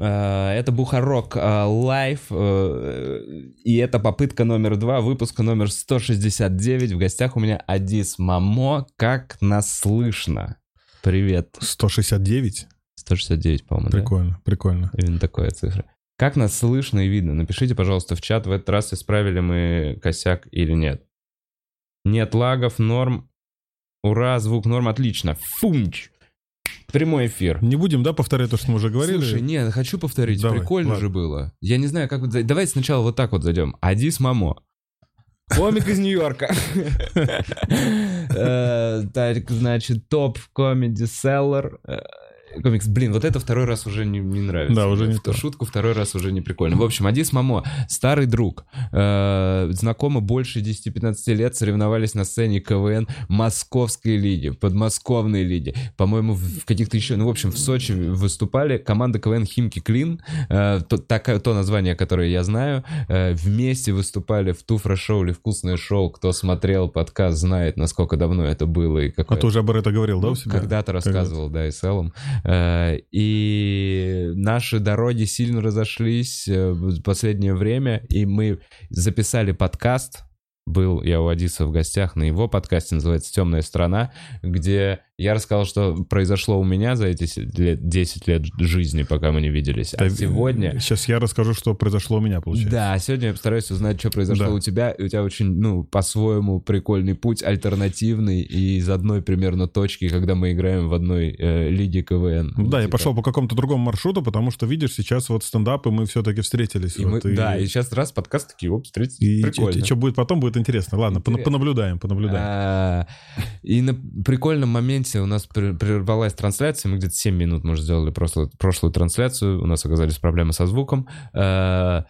Это Бухарог э, live, э, и это попытка номер два, выпуска номер 169. В гостях у меня Адис Маммо. Как нас слышно? Привет. 169? 169, по-моему, да? Прикольно, прикольно. Именно такая цифра. Как нас слышно и видно? Напишите, пожалуйста, в чат, в этот раз исправили мы косяк или нет. Нет лагов, норм. Ура, звук норм, отлично. Фунч! Прямой эфир. Не будем, да, повторять то, что мы уже говорили? Слушай, нет, хочу повторить. Давай, Прикольно ладно. же было. Я не знаю, как Давайте сначала вот так вот зайдем. Адис Мамо. Комик из Нью-Йорка. Э, Так, значит, топ комеди селлер. Комикс, блин, вот это второй раз уже не, не нравится. Да, уже не Эту то. Шутку второй раз уже не прикольно. В общем, Адис Мамо, старый друг, э, знакомы больше 10-15 лет, соревновались на сцене КВН Московской лиги, подмосковной лиги. По-моему, в в каких-то еще, ну, в общем, в Сочи выступали команда КВН Химки Клин, э, то, такая- то название, которое я знаю, э, вместе выступали в Туфра-шоу или Вкусное шоу. Кто смотрел подкаст, знает, насколько давно это было и А какое ты уже об этом говорил, да, ну, у себя? Когда-то рассказывал, да, и с Эллом. Э, И наши дороги сильно разошлись э, в последнее время, и мы записали подкаст. Был я у Адиса в гостях на его подкасте, называется «Темная страна», где я рассказал, что произошло у меня за эти лет, 10 лет жизни, пока мы не виделись. А Да, сегодня... Сейчас я расскажу, что произошло у меня, получается. Да, сегодня я постараюсь узнать, что произошло Да. у тебя. И у тебя очень, ну, по-своему прикольный путь, альтернативный, и из одной примерно точки, когда мы играем в одной э, лиге КВН. Да, я Типа. пошел по какому-то другому маршруту, потому что, видишь, сейчас вот стендапы мы все-таки встретились. И мы- вот, и- Да, и сейчас раз подкаст такие, оп, встретились. И, Прикольно. что будет потом, будет интересно. Ладно, Интересно. понаблюдаем, понаблюдаем. А, И на прикольном моменте у нас пр- прервалась трансляция, мы где-то 7 минут, может, сделали прошлую, прошлую трансляцию, у нас оказались проблемы со звуком. А,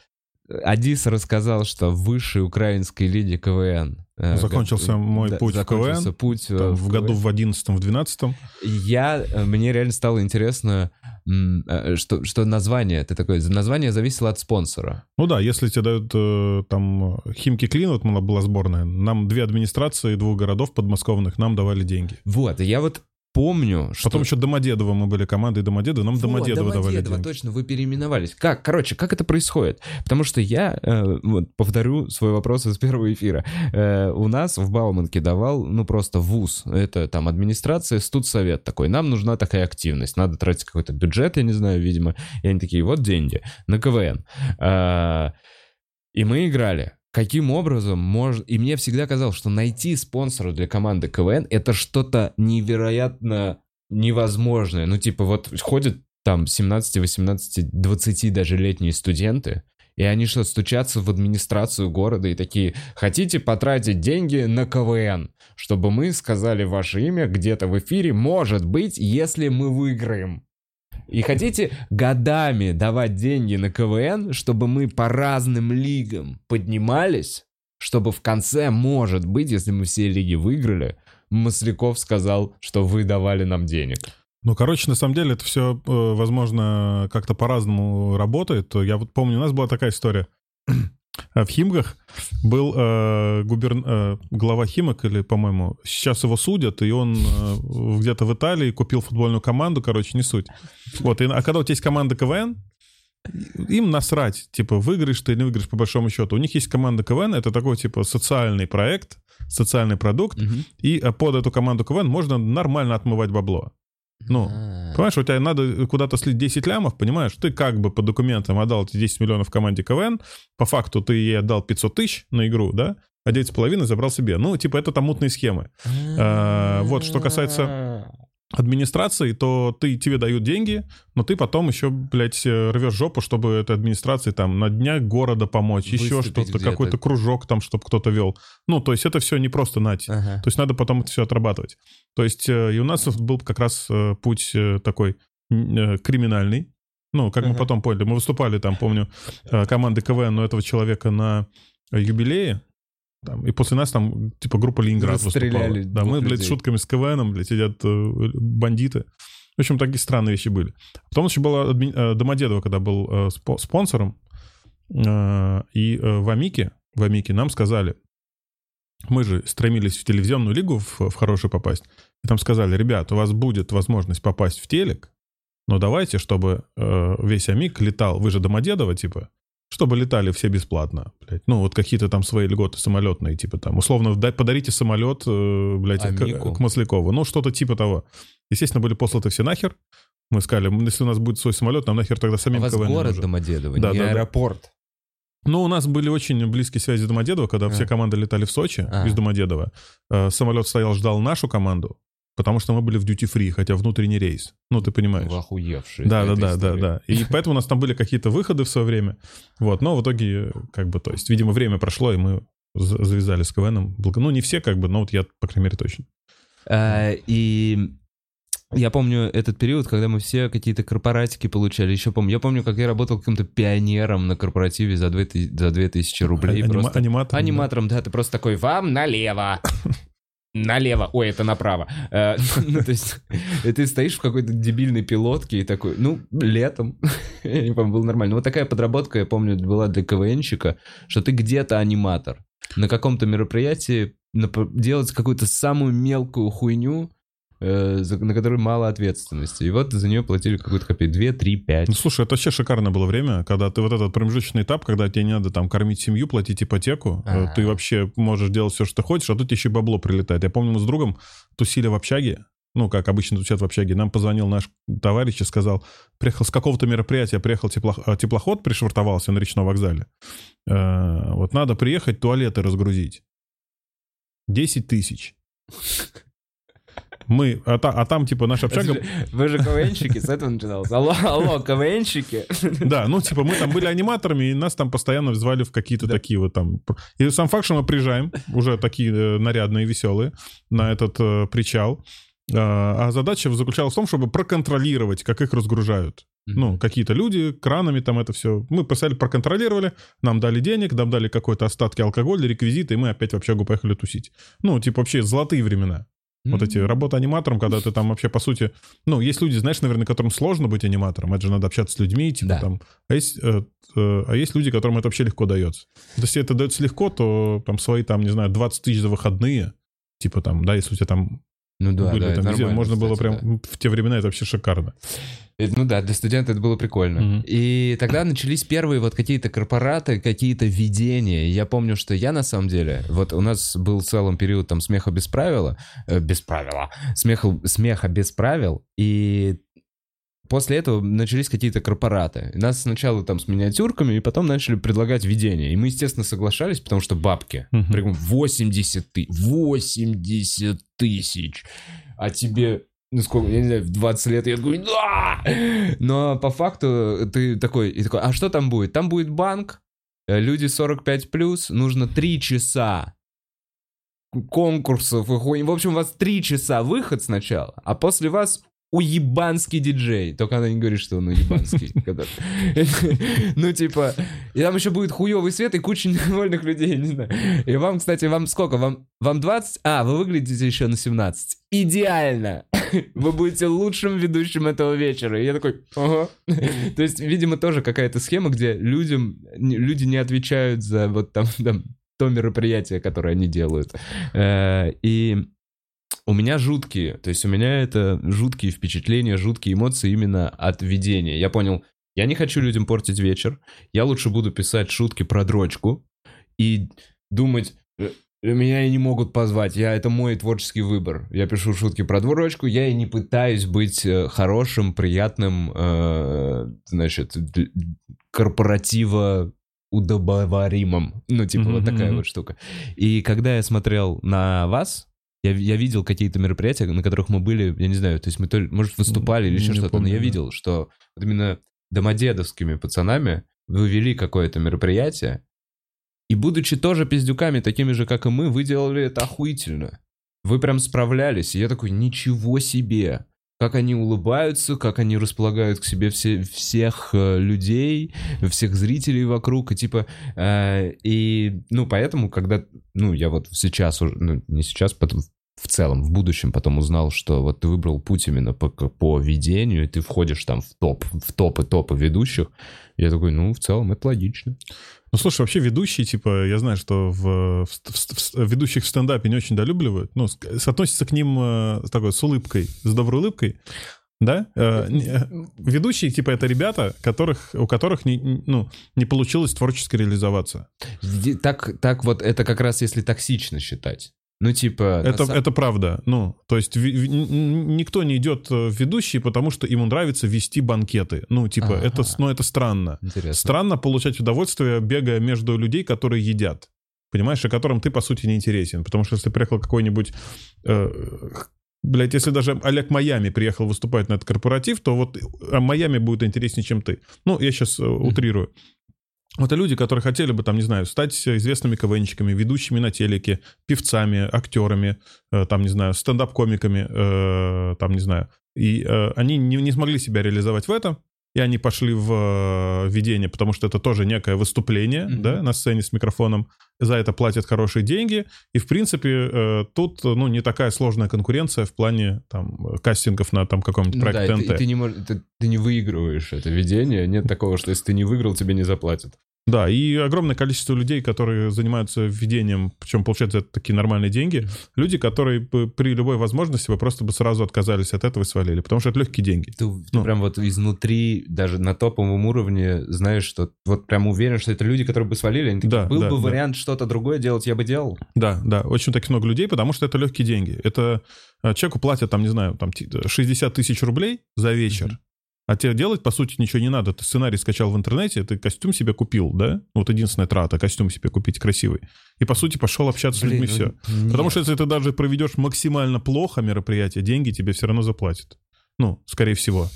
Адис рассказал, что в высшей украинской лиге КВН... э, Закончился г- мой путь в закончился КВН, путь э, Там в в году в 11 в 12 Я, э, мне реально стало интересно, э, что, что название, ты такой, название зависело от спонсора. Ну да, если тебе дают э, там э, Химки Клин, вот была- сборная, нам две администрации двух городов подмосковных нам давали деньги. Вот, я вот помню, что... Потом еще Домодедово мы были командой Домодедово, нам Вот, Домодедово давали Домодедово, деньги. точно, вы переименовались. Как, короче, как это происходит? Потому что я, э, вот, повторю свой вопрос из первого эфира. Э, у нас в Бауманке давал, ну, просто вуз. Это там администрация, студсовет такой. Нам нужна такая активность. Надо тратить какой-то бюджет, я не знаю, видимо. И они такие, вот деньги на КВН. А, и мы играли. Каким образом можно... И мне всегда казалось, что найти спонсора для команды КВН — это что-то невероятно невозможное. Ну, типа, вот ходят там 17, 18, 20 даже летние студенты, и они что, стучатся в администрацию города и такие, хотите потратить деньги на КВН, чтобы мы сказали ваше имя где-то в эфире, может быть, если мы выиграем. И хотите годами давать деньги на КВН, чтобы мы по разным лигам поднимались, чтобы в конце, может быть, если мы все лиги выиграли, Масляков сказал, что вы давали нам денег. Ну, короче, на самом деле это все, возможно, как-то по-разному работает. Я вот помню, у нас была такая история. В Химках был э, губерн... э, глава Химок, или, по-моему, сейчас его судят, и он э, где-то в Италии купил футбольную команду, короче, не суть. Вот, и, а когда у тебя есть команда КВН, им насрать, типа, выиграешь ты или не выиграешь по большому счету. У них есть команда КВН, это такой, типа, социальный проект, социальный продукт, и э, под эту команду КВН можно нормально отмывать бабло. Ну, А. Понимаешь, у тебя надо куда-то слить 10 лямов, понимаешь? Ты как бы по документам отдал эти 10 миллионов команде КВН, по факту ты ей отдал 500 тысяч на игру, да? А 9,5 забрал себе. Ну, типа, это там мутные схемы. А, вот, что касается администрации, то ты, тебе дают деньги, но ты потом еще, блядь, э, рвешь жопу, чтобы этой администрации там на днях города помочь, еще Выступить что-то, где-то. какой-то кружок там, чтобы кто-то вел. Ну, то есть это все не просто нать. Ага. То есть надо потом это все отрабатывать. То есть э, и у нас был как раз э, путь такой криминальный. Ну, как мы Ага. потом поняли. Мы выступали там, помню, команды КВН у этого человека на юбилее. Там, и после нас там, типа, группа Ленинград выступала. Да, мы, блядь, людей. шутками с КВНом, блядь, сидят э, бандиты. В общем, такие странные вещи были. Потом еще была адми- э, Домодедово, когда был э, спо- спонсором. И в Амике, в Амике нам сказали, мы же стремились в телевизионную лигу в, в хорошую попасть. И там сказали, ребят, у вас будет возможность попасть в телек, но давайте, чтобы э, весь Амик летал, вы же Домодедово, типа, чтобы летали все бесплатно, блядь. Ну, вот какие-то там свои льготы самолетные, типа там, условно, подарите самолет, э, блядь, к, к Маслякову. Ну, что-то типа того. Естественно, были посланы все нахер. Мы сказали, если у нас будет свой самолет, нам нахер тогда самим а у вас город Домодедово, да, не да, аэропорт. Да. Ну, у нас были очень близкие связи Домодедово, когда а. все команды летали в Сочи а. из Домодедова. Э, самолет стоял, ждал нашу команду, потому что мы были в duty-free, хотя внутренний рейс. Ну, ты понимаешь. В охуевшие. Да, да, да, да, да. И поэтому у нас там были какие-то выходы в свое время. Вот, но в итоге, как бы, то есть, видимо, время прошло, и мы завязали с КВНом. Ну, не все, как бы, но вот я, по крайней мере, точно. А, и я помню этот период, когда мы все какие-то корпоратики получали. Еще помню. Я помню, как я работал каким-то пионером на корпоративе за 2000, за 2000 рублей. Анима- просто... Аниматором. Аниматором, да? да. Ты просто такой, вам налево. Налево. Ой, это направо. Э, ну, то есть, ты стоишь в какой-то дебильной пилотке и такой, ну, летом. Я не помню, было нормально. Вот такая подработка, я помню, была для КВНщика, что ты где-то аниматор. На каком-то мероприятии делать какую-то самую мелкую хуйню, на которой мало ответственности. И вот за нее платили какую-то копейку. 2, 3, 5. Ну, слушай, это вообще шикарное было время, когда ты вот этот промежуточный этап, когда тебе не надо там кормить семью, платить ипотеку, А-а-а. ты вообще можешь делать все, что хочешь, а тут еще бабло прилетает. Я помню, мы с другом тусили в общаге, ну, как обычно тусят в общаге, нам позвонил наш товарищ и сказал, приехал с какого-то мероприятия, приехал теплоход, э, теплоход пришвартовался на речном вокзале. Э, вот надо приехать, туалеты разгрузить. 10 тысяч. Мы, а, та, а там, типа, наша общага... Вы же КВНщики, с этого начиналось. Алло, алло, КВНщики. Да, ну, типа, мы там были аниматорами, и нас там постоянно звали в какие-то да. такие вот там... И сам факт, что мы приезжаем, уже такие э, нарядные, веселые, на этот э, причал. А, а задача заключалась в том, чтобы проконтролировать, как их разгружают. Ну, какие-то люди, кранами там это все. Мы писали, проконтролировали, нам дали денег, нам дали какой-то остатки алкоголя, реквизиты, и мы опять в общагу поехали тусить. Ну, типа вообще золотые времена. Вот эти работа аниматором, когда ты там вообще, по сути... Ну, есть люди, знаешь, наверное, которым сложно быть аниматором. Это же надо общаться с людьми, типа да. там... А есть, э, э, а есть люди, которым это вообще легко дается. То есть, если это дается легко, то там свои, там, не знаю, 20 тысяч за выходные, типа там, да, если у тебя там ну да, были, да, там, везде, можно кстати, было прям да. в те времена это вообще шикарно. Ну да, для студента это было прикольно. Mm-hmm. И тогда начались первые вот какие-то корпораты, какие-то видения. Я помню, что я на самом деле, вот у нас был целом период там смеха без правила, э, без правила, смеха, смеха без правил, и После этого начались какие-то корпораты. Нас сначала там с миниатюрками, и потом начали предлагать видение. И мы, естественно, соглашались, потому что бабки. Uh-huh. 80 тысяч. 80 тысяч. А тебе ну сколько, я не знаю, в 20 лет я такой, да! Но по факту ты такой, и такой, а что там будет? Там будет банк, э, люди 45 плюс, нужно 3 часа конкурсов и хуйни. В общем, у вас 3 часа выход сначала, а после вас уебанский диджей. Только она не говорит, что он уебанский. Ну, типа, и там еще будет хуевый свет и куча недовольных людей, не знаю. И вам, кстати, вам сколько? Вам, вам 20? А, вы выглядите еще на 17. Идеально! Вы будете лучшим ведущим этого вечера. И я такой, ага. То есть, видимо, тоже какая-то схема, где людям, люди не отвечают за вот там, там то мероприятие, которое они делают. Э, и у меня жуткие, то есть у меня это жуткие впечатления, жуткие эмоции именно от видения. Я понял, я не хочу людям портить вечер, я лучше буду писать шутки про дрочку и думать, «Э, меня и не могут позвать, я, это мой творческий выбор. Я пишу шутки про дрочку, я и не пытаюсь быть э, хорошим, приятным, э, значит, корпоратива удобоваримым. Ну, типа, mm-hmm. вот такая вот штука. И когда я смотрел на вас, я, я видел какие-то мероприятия, на которых мы были, я не знаю, то есть мы, то, может, выступали или еще что-то, но я видел, что вот именно домодедовскими пацанами вы вели какое-то мероприятие, и будучи тоже пиздюками, такими же, как и мы, вы делали это охуительно. Вы прям справлялись, и я такой, ничего себе как они улыбаются, как они располагают к себе все, всех э, людей, всех зрителей вокруг, и типа, э, и, ну, поэтому, когда, ну, я вот сейчас уже, ну, не сейчас, потом, в целом, в будущем потом узнал, что вот ты выбрал путь именно по, по ведению, и ты входишь там в топ, в топы топы ведущих, я такой, ну, в целом, это логично. Ну, слушай, вообще ведущие, типа, я знаю, что в, в, в, в ведущих в стендапе не очень долюбливают, ну, относятся к ним э, с такой, с улыбкой, с доброй улыбкой. Да? Э, не- э, ведущие, типа, это ребята, которых, у которых не, ну, не получилось творчески реализоваться. Так, так вот, это как раз если токсично считать. Ну, типа... Это, са- это правда. Ну, то есть н- н- никто не идет э, в ведущие, потому что ему нравится вести банкеты. Ну, типа, Ага. это, ну, это странно. Интересно. Странно получать удовольствие, бегая между людей, которые едят. Понимаешь, и которым ты, по сути, не интересен. Потому что если приехал какой-нибудь... э, блядь, если даже Олег Майами приехал выступать на этот корпоратив, то вот э, Майами будет интереснее, чем ты. Ну, я сейчас утрирую. Это люди, которые хотели бы, там, не знаю, стать известными КВНщиками, ведущими на телеке, певцами, актерами, э, там, не знаю, стендап-комиками, э, там, не знаю. И э, они не, не смогли себя реализовать в этом, и они пошли в э, ведение, потому что это тоже некое выступление, Мгм. да, на сцене с микрофоном. За это платят хорошие деньги. И, в принципе, э, тут, ну, не такая сложная конкуренция в плане, там, кастингов на, там, каком-нибудь Ну да, проекте и ты, ТНТ. и ты не мож- ты- ты не выигрываешь это видение. Нет такого, что если ты не выиграл, тебе не заплатят. Да, и огромное количество людей, которые занимаются введением, причем получают за это такие нормальные деньги, люди, которые бы при любой возможности бы просто бы сразу отказались от этого и свалили, потому что это легкие деньги. Ты, ты Ну. прям вот изнутри, даже на топовом уровне, знаешь, что вот прям уверен, что это люди, которые бы свалили. Они такие, Да, был да, бы да. вариант что-то другое делать, я бы делал. Да, да, очень таких много людей, потому что это легкие деньги. Это э, человеку платят, там, не знаю, там ти- 60 тысяч рублей за вечер, Мгм. А тебе делать, по сути, ничего не надо. Ты сценарий скачал в интернете, ты костюм себе купил, да? Вот единственная трата, костюм себе купить красивый. И, по сути, пошел общаться с людьми, ну, все. Потому что если ты даже проведешь максимально плохо мероприятие, деньги тебе все равно заплатят. Ну, скорее всего.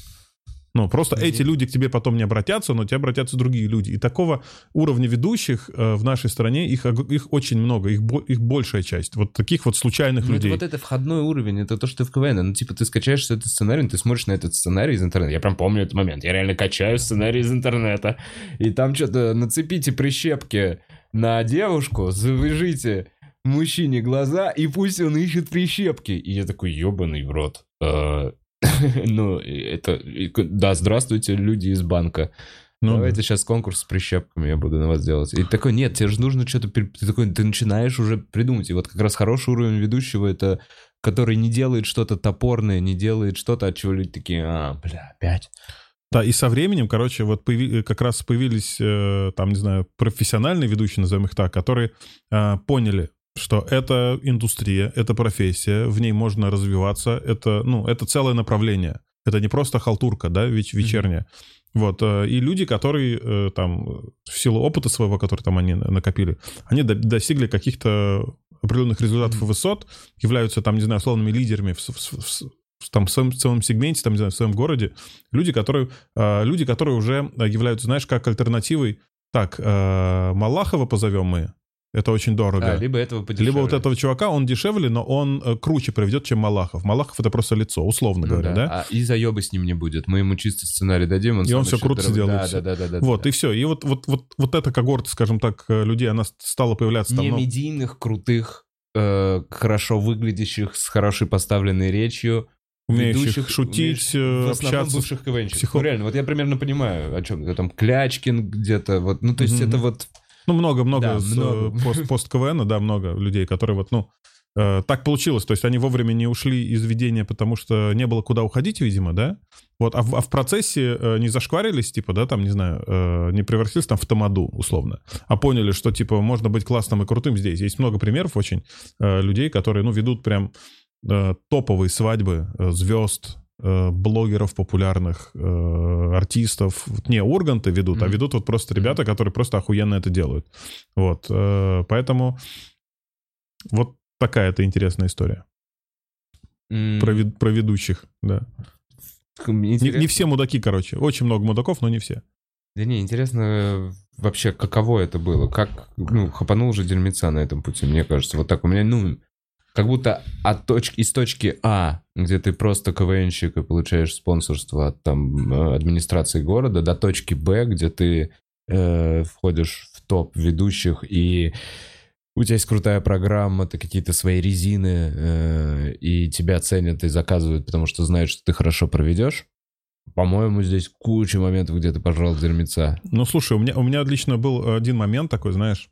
Ну, просто Мгм. эти люди к тебе потом не обратятся, но к тебе обратятся другие люди. И такого уровня ведущих э, в нашей стране, их, их очень много, их, бо- их большая часть. Вот таких вот случайных Ну, это людей. вот это входной уровень, это то, что ты в КВН. Ну, типа, ты скачаешь этот сценарий, ты смотришь на этот сценарий из интернета. Я прям помню этот момент. Я реально качаю сценарий из интернета. И там что-то нацепите прищепки на девушку, завяжите мужчине глаза, и пусть он ищет прищепки. И я такой, ебаный в рот. Э, Ну, это... Да, здравствуйте, люди из банка. Ну, Давайте сейчас конкурс с прищепками я буду на вас делать. И такой, нет, тебе же нужно что-то... Ты такой, ты начинаешь уже придумать. И вот как раз хороший уровень ведущего это который не делает что-то топорное, не делает что-то, от чего люди такие, а, бля, опять. Да, и со временем, короче, вот появи- как раз появились, э, там, не знаю, профессиональные ведущие, назовем их так, которые э, поняли, что это индустрия, это профессия, в ней можно развиваться, это, ну, это целое направление. Это не просто халтурка, да, веч- вечерняя. Вот, э, и люди, которые э, там в силу опыта своего, который там они накопили, они до- достигли каких-то определенных результатов и высот, являются там, не знаю, условными лидерами в, в в там, в своем, в своем сегменте, там, не знаю, в своем городе, люди, которые, э, люди, которые уже являются, знаешь, как альтернативой, так, э, Малахова позовем мы, это очень дорого. А, либо этого подешевле. Либо вот этого чувака, он дешевле, но он э, круче проведет, чем Малахов. Малахов это просто лицо, условно Ну говоря, да? А и заеба с ним не будет. Мы ему чисто сценарий дадим, он И он всё еще круто дорог- сделает, Да, всё. да, да, да, да. Вот, да. и все. И вот, вот, вот, вот эта когорта, скажем так, э, людей, она стала появляться там. не ну, медийных, крутых, э, хорошо выглядящих, с хорошей поставленной речью, умеющих ведущих, шутить, умеющих- э, общаться. бывших КВНщиков. психо- Ну, реально, вот я примерно понимаю, о чем там Клячкин где-то, вот, ну, то есть Мгм. это вот... Ну, много-много Да, много. э, пост, пост КВН, да, много людей, которые вот, ну, э, так получилось. То есть они вовремя не ушли из ведения, потому что не было куда уходить, видимо, да? Вот, а в, а в процессе э, не зашкварились, типа, да, там, не знаю, э, не превратились там в тамаду, условно, а поняли, что, типа, можно быть классным и крутым здесь. Есть много примеров очень э, людей, которые, ну, ведут прям э, топовые свадьбы э, звезд, блогеров популярных, э, артистов. Не Урганты ведут, а Мгм. ведут вот просто ребята, которые просто охуенно это делают. Вот. э, Поэтому вот такая это интересная история м, про, вед- про ведущих, да. Не, не все мудаки, короче. Очень много мудаков, но не все. Да не, интересно э, вообще, каково это было. Как, ну, хапанул же дерьмеца на этом пути, мне кажется. Вот так у меня, ну, как будто от точки, из точки А, где ты просто КВНщик и получаешь спонсорство от там э, администрации города, до точки Б, где ты э, входишь в топ ведущих и у тебя есть крутая программа, ты какие-то свои резины, э, и тебя ценят и заказывают, потому что знают, что ты хорошо проведешь. По-моему, здесь куча моментов, где ты пожрал дерьмеца. Ну, слушай, у меня, у меня лично был один момент такой, знаешь,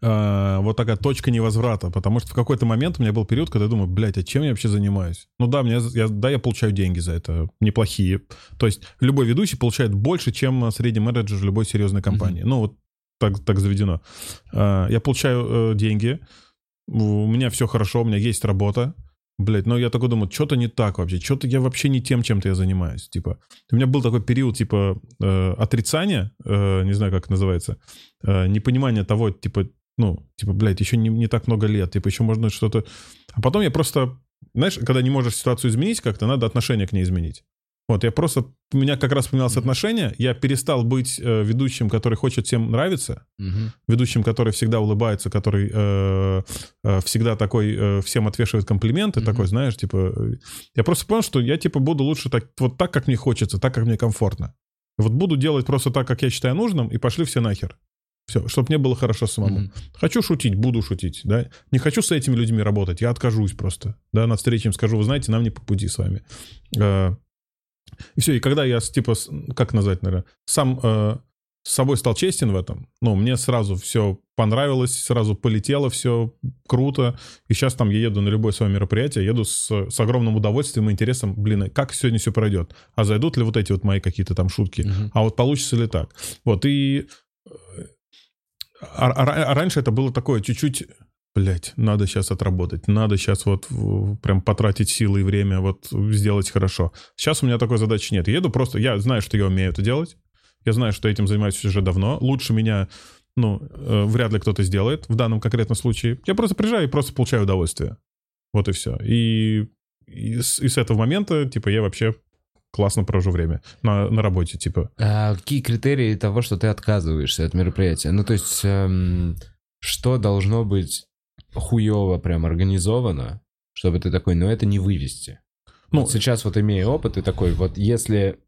э, вот такая точка невозврата, потому что в какой-то момент у меня был период, когда я думаю, блядь, а чем я вообще занимаюсь? Ну да, мне, я, да, я получаю деньги за это, неплохие. То есть любой ведущий получает больше, чем средний менеджер любой серьезной компании. Mm-hmm. Ну вот так, так заведено. Э, я получаю э, деньги, у меня все хорошо, у меня есть работа, Блять, ну я такой думаю, что-то не так вообще, что-то я вообще не тем, чем-то я занимаюсь, типа. У меня был такой период, типа, э, отрицания, э, не знаю, как это называется, э, непонимания того, типа, ну, типа, блядь, еще не, не так много лет, типа, еще можно что-то... А потом я просто, знаешь, когда не можешь ситуацию изменить как-то, надо отношение к ней изменить. Вот, я просто, у меня как раз поменялось отношение, я перестал быть э, ведущим, который хочет всем нравиться, Мгм. ведущим, который всегда улыбается, который э, э, всегда такой, э, всем отвешивает комплименты, Мгм. такой, знаешь, типа... э, Я просто понял, что я, типа, буду лучше так, вот так, как мне хочется, так, как мне комфортно. Вот буду делать просто так, как я считаю нужным, и пошли все нахер. Все, чтобы мне было хорошо самому. Мгм. Хочу шутить, буду шутить, да. Не хочу с этими людьми работать, я откажусь просто. Да, на встрече им скажу, вы знаете, нам не по пути с вами. Э, И все, и когда я, типа, как назвать, наверное, сам э, с собой стал честен в этом, ну, мне сразу все понравилось, сразу полетело все круто, и сейчас там я еду на любое свое мероприятие, еду с, с огромным удовольствием и интересом, блин, как сегодня все пройдет, а зайдут ли вот эти вот мои какие-то там шутки, Мгм. а вот получится ли так. Вот, и э, а, а а раньше это было такое чуть-чуть, блядь, надо сейчас отработать, надо сейчас вот прям потратить силы и время, вот сделать хорошо. Сейчас у меня такой задачи нет. Еду просто, я знаю, что я умею это делать, я знаю, что этим занимаюсь уже давно. Лучше меня, ну, э, вряд ли кто-то сделает в данном конкретном случае. Я просто приезжаю и просто получаю удовольствие. Вот и все. И, и, с, и с этого момента, типа, я вообще классно провожу время на, на работе, типа. А какие критерии того, что ты отказываешься от мероприятия? Ну, то есть, эм, что должно быть хуево прям организовано, чтобы ты такой, ну, это не вывести. Ну, Вот сейчас вот имея опыт, ты такой, вот если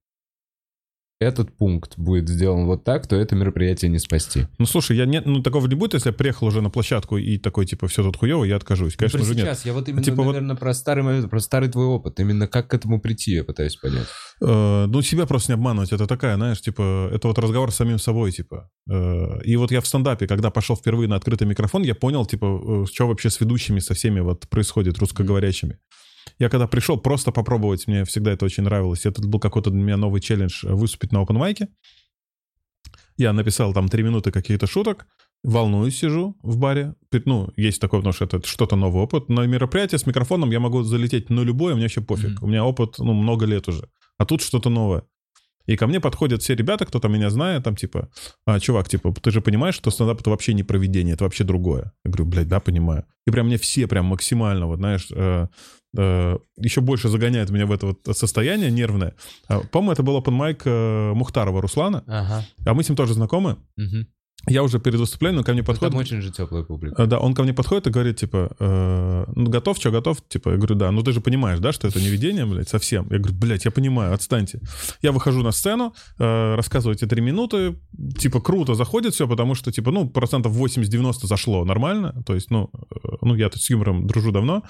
этот пункт будет сделан вот так, то это мероприятие не спасти. Ну, слушай, я не, ну, такого не будет, если я приехал уже на площадку и такой, типа, все тут хуево, я откажусь. Конечно Ну, же, нет. сейчас, я вот именно, Типа вот- наверное, про старый момент, про старый твой опыт, именно как к этому прийти, я пытаюсь понять. Э, ну, себя просто не обманывать. Это такая, знаешь, типа, это вот разговор с самим собой, типа. Э, и вот я в стендапе, когда пошел впервые на открытый микрофон, я понял, типа, что вообще с ведущими, со всеми вот происходит, русскоговорящими. Я когда пришел просто попробовать, мне всегда это очень нравилось. Это был какой-то для меня новый челлендж э, выступить на open майке. Я написал там три минуты каких-то шуток, волнуюсь, сижу в баре. Ну, есть такое, потому что это что-то новый опыт. На мероприятие с микрофоном я могу залететь на любое, мне вообще пофиг. Мгм. У меня опыт, ну, много лет уже. А тут что-то новое. И ко мне подходят все ребята, кто там меня знает, там типа, а, чувак, типа, ты же понимаешь, что стендап это вообще не проведение, это вообще другое. Я говорю, блядь, да, понимаю. И прям мне все прям максимально, вот знаешь, э, еще больше загоняет меня в это вот состояние нервное. А, По-моему, это был open mic э, Мухтарова Руслана, Ага. а мы с ним тоже знакомы. Я уже перед выступлением, он ко мне подходит. Там очень же теплая публика. А, Да, он ко мне подходит и говорит, типа, э, ну, готов, что, готов? Типа, я говорю, да, ну ты же понимаешь, да, что это не видение, блядь, совсем. Я говорю, блядь, я понимаю, отстаньте. Я выхожу на сцену, э, рассказываю эти три минуты, типа, круто заходит все, потому что, типа, ну, процентов 80-90 зашло нормально, то есть, ну, э, ну, я тут с юмором дружу давно.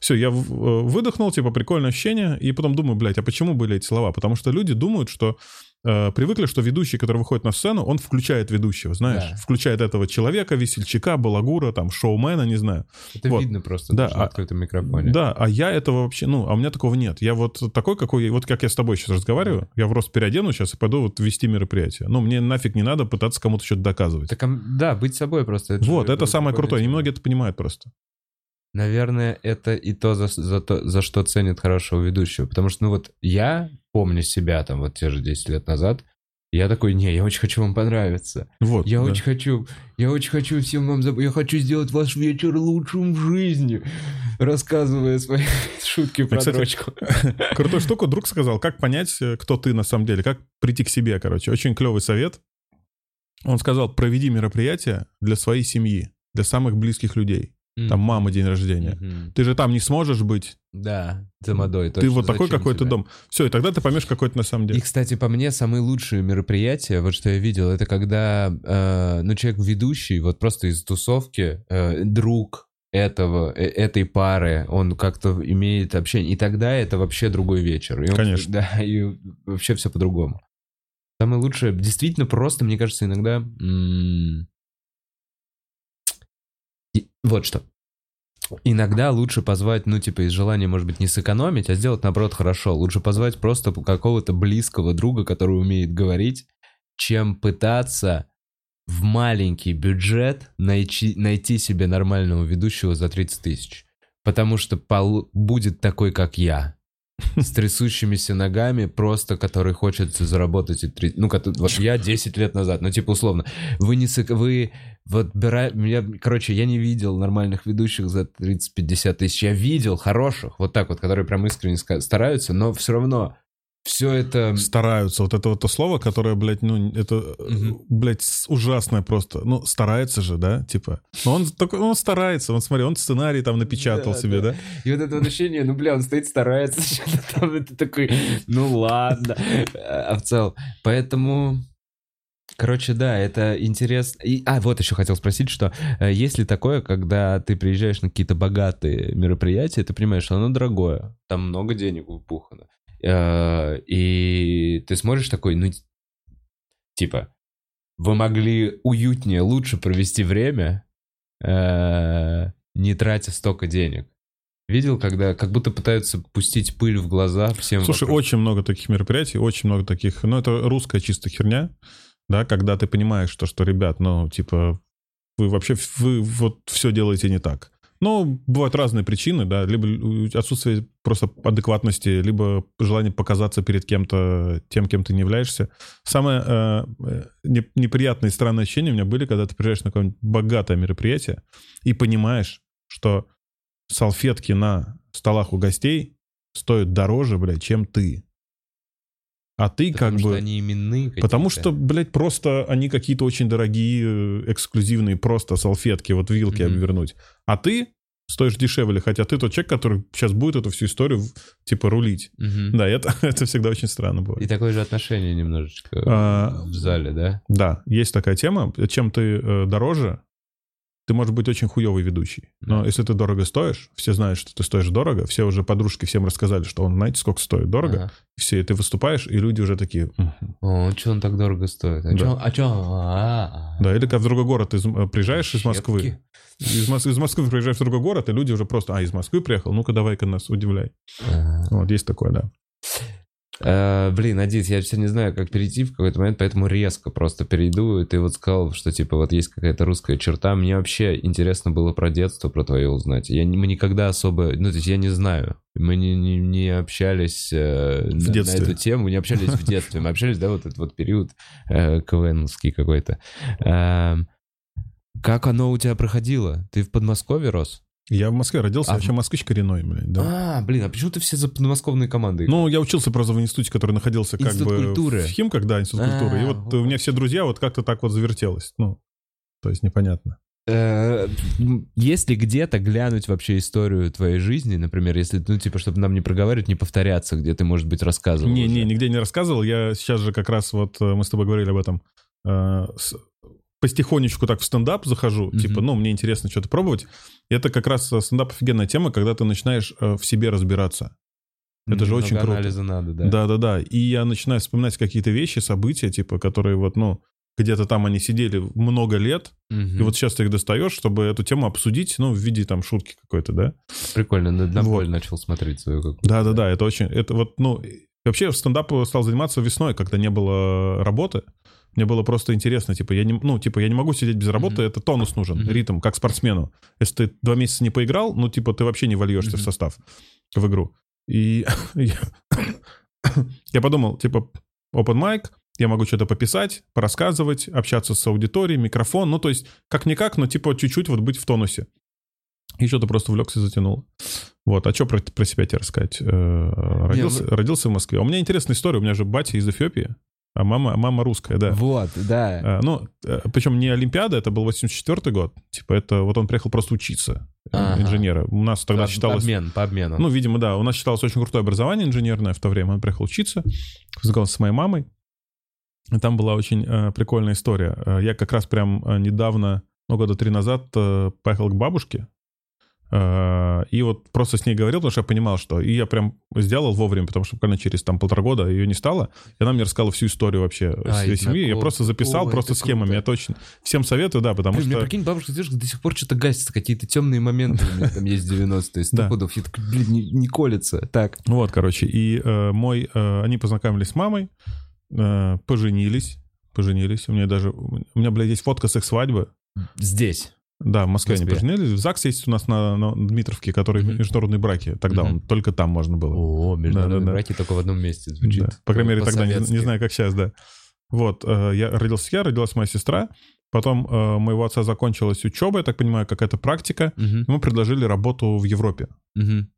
Все, я в- э, выдохнул, типа, прикольное ощущение, и потом думаю, блядь, а почему были эти слова? Потому что люди думают, что э, привыкли, что ведущий, который выходит на сцену, он включает ведущего, знаешь, Да. включает этого человека, весельчака, балагура, там, шоумена, не знаю. Это Вот. видно просто Да, на а- открытом микрофоне. Да, а я этого вообще, ну, а у меня такого нет. Я вот такой, какой, вот как я с тобой сейчас разговариваю, я просто переодену сейчас и пойду вот вести мероприятие. Ну, мне нафиг не надо пытаться кому-то что-то доказывать. Так, да, быть собой просто. это вот, это самое крутое. Немногие это понимают просто. Наверное, это и то за, за то, за что ценят хорошего ведущего. Потому что, ну вот, я помню себя там вот те же 10 лет назад, я такой, не, я очень хочу вам понравиться. Вот. Я да. очень хочу, я очень хочу всем вам забыть, я хочу сделать ваш вечер лучшим в жизни, рассказывая свои шутки про кстати, дрочку. Крутую штуку друг сказал, как понять, э, кто ты на самом деле, как прийти к себе, короче. Очень клевый совет. Он сказал, проведи мероприятие для своей семьи, для самых близких людей. Там мама день рождения. Мгм. Ты же там не сможешь быть. Да, тамадой. ты точно. вот такой, Зачем какой ты тебе? дом. Все, и тогда ты поймешь, какой ты на самом И, деле. кстати, по мне самые лучшие мероприятия, вот что я видел, это когда, э, ну, человек ведущий, вот просто из тусовки, э, друг этого, э, этой пары, он как-то имеет общение, и тогда это вообще другой вечер. И он- Конечно. Да, и вообще все по-другому. Самое лучшее, действительно просто, мне кажется, иногда м, Вот что. Иногда лучше позвать, ну, типа, из желания, может быть, не сэкономить, а сделать, наоборот, хорошо. Лучше позвать просто какого-то близкого друга, который умеет говорить, чем пытаться в маленький бюджет найти, найти себе нормального ведущего за 30 тысяч. Потому что пол, будет такой, как я. С трясущимися ногами, просто который хочет заработать и три... Ну, вот я 10 лет назад, ну, типа, условно. Вы не... Вы вот бира... я, короче, я не видел нормальных ведущих за 30-50 тысяч. Я видел хороших, вот так вот, которые прям искренне стараются, но все равно все это... Стараются. Вот это вот то слово, которое, блядь, ну, это, угу. блядь, ужасное просто. Ну, старается же, да, типа. Но он такой, он старается, он, смотри, он сценарий там напечатал да, себе, да. да. И вот это вот ощущение, ну, бля, он стоит, старается, что-то там, это такой, ну, ладно. А в целом, поэтому... Короче, да, это интересно. И, а, вот еще хотел спросить, что э, есть ли такое, когда ты приезжаешь на какие-то богатые мероприятия, ты понимаешь, что оно дорогое, там много денег упухано. Э, и ты смотришь такой, ну, типа, вы могли уютнее, лучше провести время, э, не тратя столько денег. Видел, когда как будто пытаются пустить пыль в глаза всем. Слушай, вокруг. очень много таких мероприятий, очень много таких. Ну, это русская чисто херня, да, когда ты понимаешь, что, что ребят, ну, типа, вы вообще, вы вот все делаете не так. Ну, бывают разные причины, да, либо отсутствие просто адекватности, либо желание показаться перед кем-то, тем, кем ты не являешься. Самое э, э неприятное и странное ощущение у меня были, когда ты приезжаешь на какое-нибудь богатое мероприятие и понимаешь, что салфетки на столах у гостей стоят дороже, блядь, чем ты. А ты потому как что бы... они именные Потому что, блядь, просто они какие-то очень дорогие, э, эксклюзивные просто салфетки, вот вилки mm-hmm. обвернуть. А ты стоишь дешевле, хотя ты тот человек, который сейчас будет эту всю историю, типа, рулить. Угу. Да, это, это всегда очень странно бывает. И такое же отношение немножечко а, в зале, да? Да, есть такая тема. Чем ты э, дороже, ты можешь быть очень хуевый ведущий. Но если ты дорого стоишь, все знают, что ты стоишь дорого, все уже подружки всем рассказали, что он, знаете, сколько стоит дорого, ага. все, и ты выступаешь, и люди уже такие... О, что он так дорого стоит? А да. что? А что? А-а-а. Да, или когда в другой город ты э, приезжаешь из Москвы, из, Мос- из Москвы приезжаешь в другой город, и люди уже просто, а, из Москвы приехал, ну-ка давай-ка нас удивляй. Ага. Вот, есть такое, да. Uh, блин, Адит, я все не знаю, как перейти в какой-то момент, поэтому резко просто перейду. И ты вот сказал, что типа вот есть какая-то русская черта. Мне вообще интересно было про детство, про твое узнать. Я, мы никогда особо, ну то есть я не знаю. Мы не, не, не общались э, в на, детстве. на эту тему, не общались в детстве. Мы общались, да, вот этот вот период э, КВНовский какой-то. Э, как оно у тебя проходило? Ты в Подмосковье рос? Я в Москве родился, а, вообще москвич коренной, блядь, да. А, блин, а почему ты все за подмосковные команды? Ну, я учился просто в институте, который находился как институт бы культуры. в Химках, да, институт а, культуры. И вот, у меня все друзья вот как-то так вот завертелось. Ну, то есть непонятно. Э, если где-то глянуть вообще историю твоей жизни, например, если, ну, типа, чтобы нам не проговаривать, не повторяться, где ты, может быть, рассказывал Не, уже. не, нигде не рассказывал. Я сейчас же как раз вот, э, мы с тобой говорили об этом, э, потихонечку так в стендап захожу, mm-hmm. типа, ну, мне интересно что-то пробовать. И это как раз э, стендап офигенная тема, когда ты начинаешь э, в себе разбираться. Это же очень круто. анализа надо, да. Да-да-да. И я начинаю вспоминать какие-то вещи, события, типа, которые вот, ну, где-то там они сидели много лет, mm-hmm. и вот сейчас ты их достаешь, чтобы эту тему обсудить, ну, в виде там шутки какой-то, да? Прикольно, на, на вот. начал смотреть свою какую-то. Да-да-да, это очень, это вот, ну, вообще стендап стал заниматься весной, когда не было работы. Мне было просто интересно, типа, я не, ну, типа, я не могу сидеть без работы, mm-hmm. это тонус нужен, mm-hmm. ритм, как спортсмену. Если ты два месяца не поиграл, ну, типа, ты вообще не вольешься mm-hmm. в состав, в игру. И я подумал, типа, open mic, я могу что-то пописать, порассказывать, общаться с аудиторией, микрофон, ну, то есть, как-никак, но, типа, чуть-чуть вот быть в тонусе. И что-то просто увлекся и затянул. Вот, а что про, про себя тебе рассказать? Э, родился, Не, вы... родился в Москве. А у меня интересная история. У меня же батя из Эфиопии. А мама, мама русская, да. Вот, да. А, ну, э, причем не Олимпиада, это был 84 год. Типа это, вот он приехал просто учиться э, ага. инженера. У нас тогда по, считалось... Обмен, по обмену. Ну, видимо, да. У нас считалось очень крутое образование инженерное в то время. Он приехал учиться, познакомился с моей мамой. И там была очень э, прикольная история. Э, я как раз прям недавно, ну, года три назад, э, поехал к бабушке И вот просто с ней говорил, потому что я понимал, что... И я прям сделал вовремя, потому что буквально через там полтора года ее не стало. И она мне рассказала всю историю вообще А, своей семьи. Я просто записал Ой, просто схемами. круто. Я точно всем советую, да, потому Блин, мне что... прикинь, бабушка дедушка до сих пор что-то гасится, какие-то темные моменты у меня там есть в 90-е, сто Да. пудов. Я такой, блин, не, не колется. Так. Вот, короче, и э, мой... э, они познакомились с мамой, э, поженились. Поженились. У меня даже... У меня, блядь, есть фотка с их свадьбы. Здесь. Да, в Москве В они поженились. В ЗАГС есть у нас на, на Дмитровке, который Мгм. международные браки. Тогда Мгм. он только там можно было. О, международные Да-да-да. браки только в одном месте звучит. Да. По крайней мере, тогда не, не знаю, как сейчас, да. Вот, э, я родился я, родилась моя сестра. Потом э, моего отца закончилась учеба, я так понимаю, какая-то практика. Мгм, Ему предложили работу в Европе. мгм.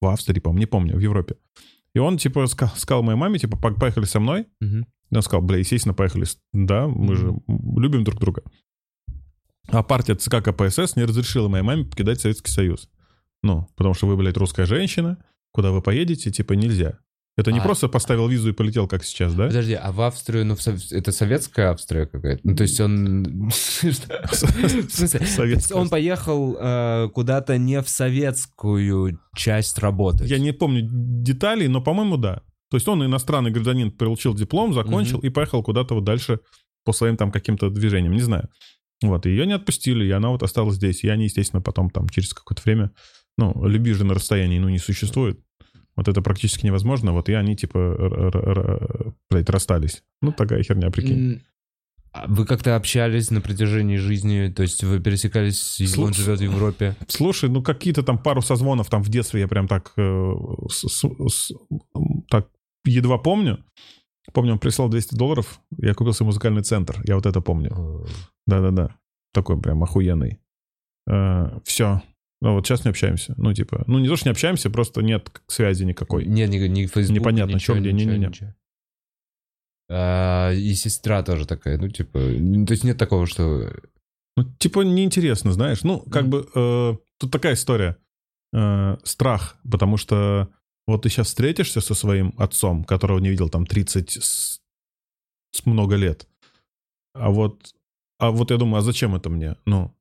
В Австрии, по-моему, не помню, в Европе. И он, типа, ска- сказал моей маме, типа, «По- поехали со мной. Мгм. И он сказал, бля, естественно, поехали. Да, мы же любим друг друга. А партия ЦК КПСС не разрешила моей маме покидать Советский Союз. Ну, потому что вы, блядь, русская женщина, куда вы поедете, типа, нельзя. Это не А. просто поставил визу и полетел, как сейчас, да? Подожди, а в Австрию, ну, в сов- это советская Австрия какая-то? Ну, то есть он... Советская. он поехал э, куда-то не в советскую часть работать. Я не помню деталей, но, по-моему, да. То есть он иностранный гражданин, получил диплом, закончил и поехал куда-то вот дальше по своим там каким-то движениям, не знаю. Вот, и ее не отпустили, и она вот осталась здесь. И они, естественно, потом там через какое-то время, ну, любви же на расстоянии, ну, не существует. Вот это практически невозможно. Вот и они, типа, блядь, расстались. Ну, такая херня, прикинь. А Вы как-то общались на протяжении жизни, то есть вы пересекались, и он Слушай, живет в Европе. Слушай, ну какие-то там пару созвонов там в детстве я прям так, э, с- с- с- так едва помню. Помню, он прислал 200 долларов, я купил себе музыкальный центр, я вот это помню. Да-да-да, такой прям охуенный. все. Ну вот сейчас не общаемся. Ну типа, ну не то, что не общаемся, просто нет связи никакой. Нет, ни, ни Facebook, Непонятно, ничего, чё, где, не-не-не. А, и сестра тоже такая, ну, типа, ну, то есть нет такого, что... Ну типа неинтересно, знаешь. Ну как Мгм. бы э, тут такая история. Э, страх, потому что вот ты сейчас встретишься со своим отцом, которого не видел там 30 с, с много лет. А вот, а вот я думаю, а зачем это мне? Ну,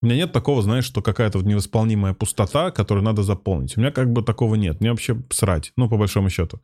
у меня нет такого, знаешь, что какая-то невосполнимая пустота, которую надо заполнить. У меня как бы такого нет. Мне вообще срать, ну, по большому счету.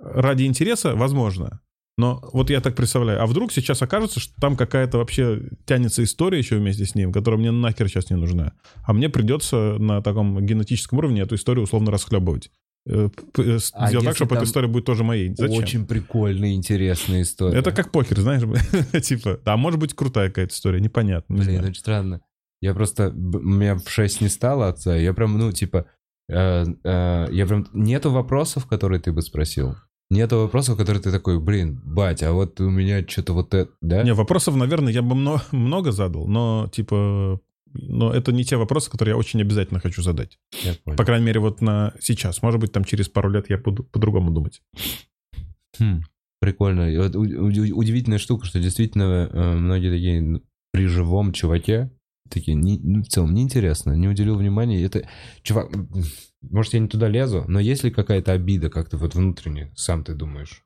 Ради интереса, возможно. Но вот я так представляю, а вдруг сейчас окажется, что там какая-то вообще тянется история еще вместе с ним, которая мне нахер сейчас не нужна. А мне придется на таком генетическом уровне эту историю условно расхлебывать. Э, э, с- А Сделать так, чтобы эта история будет тоже моей. Зачем? Очень прикольная, интересная история. Это как покер, знаешь, типа, да, может быть крутая какая-то история, непонятно. не Блин, знаю. очень странно. Я просто... меня в 6 не стало отца, я прям, ну, типа... э, э, я прям... Нету вопросов, которые ты бы спросил? Нету вопросов, которые ты такой, блин, бать, а вот у меня что-то вот это, да? Не, вопросов, наверное, я бы мно- много задал, но, типа, но это не те вопросы, которые я очень обязательно хочу задать. Я понял. По крайней мере, вот на сейчас. Может быть, там через пару лет я буду по-другому думать. Хм, прикольно. Вот удивительная штука, что действительно э, многие такие при живом чуваке такие, не- ну, в целом, неинтересно, не уделил внимания. Это, чувак, может, я не туда лезу, но есть ли какая-то обида как-то вот внутренне, сам ты думаешь?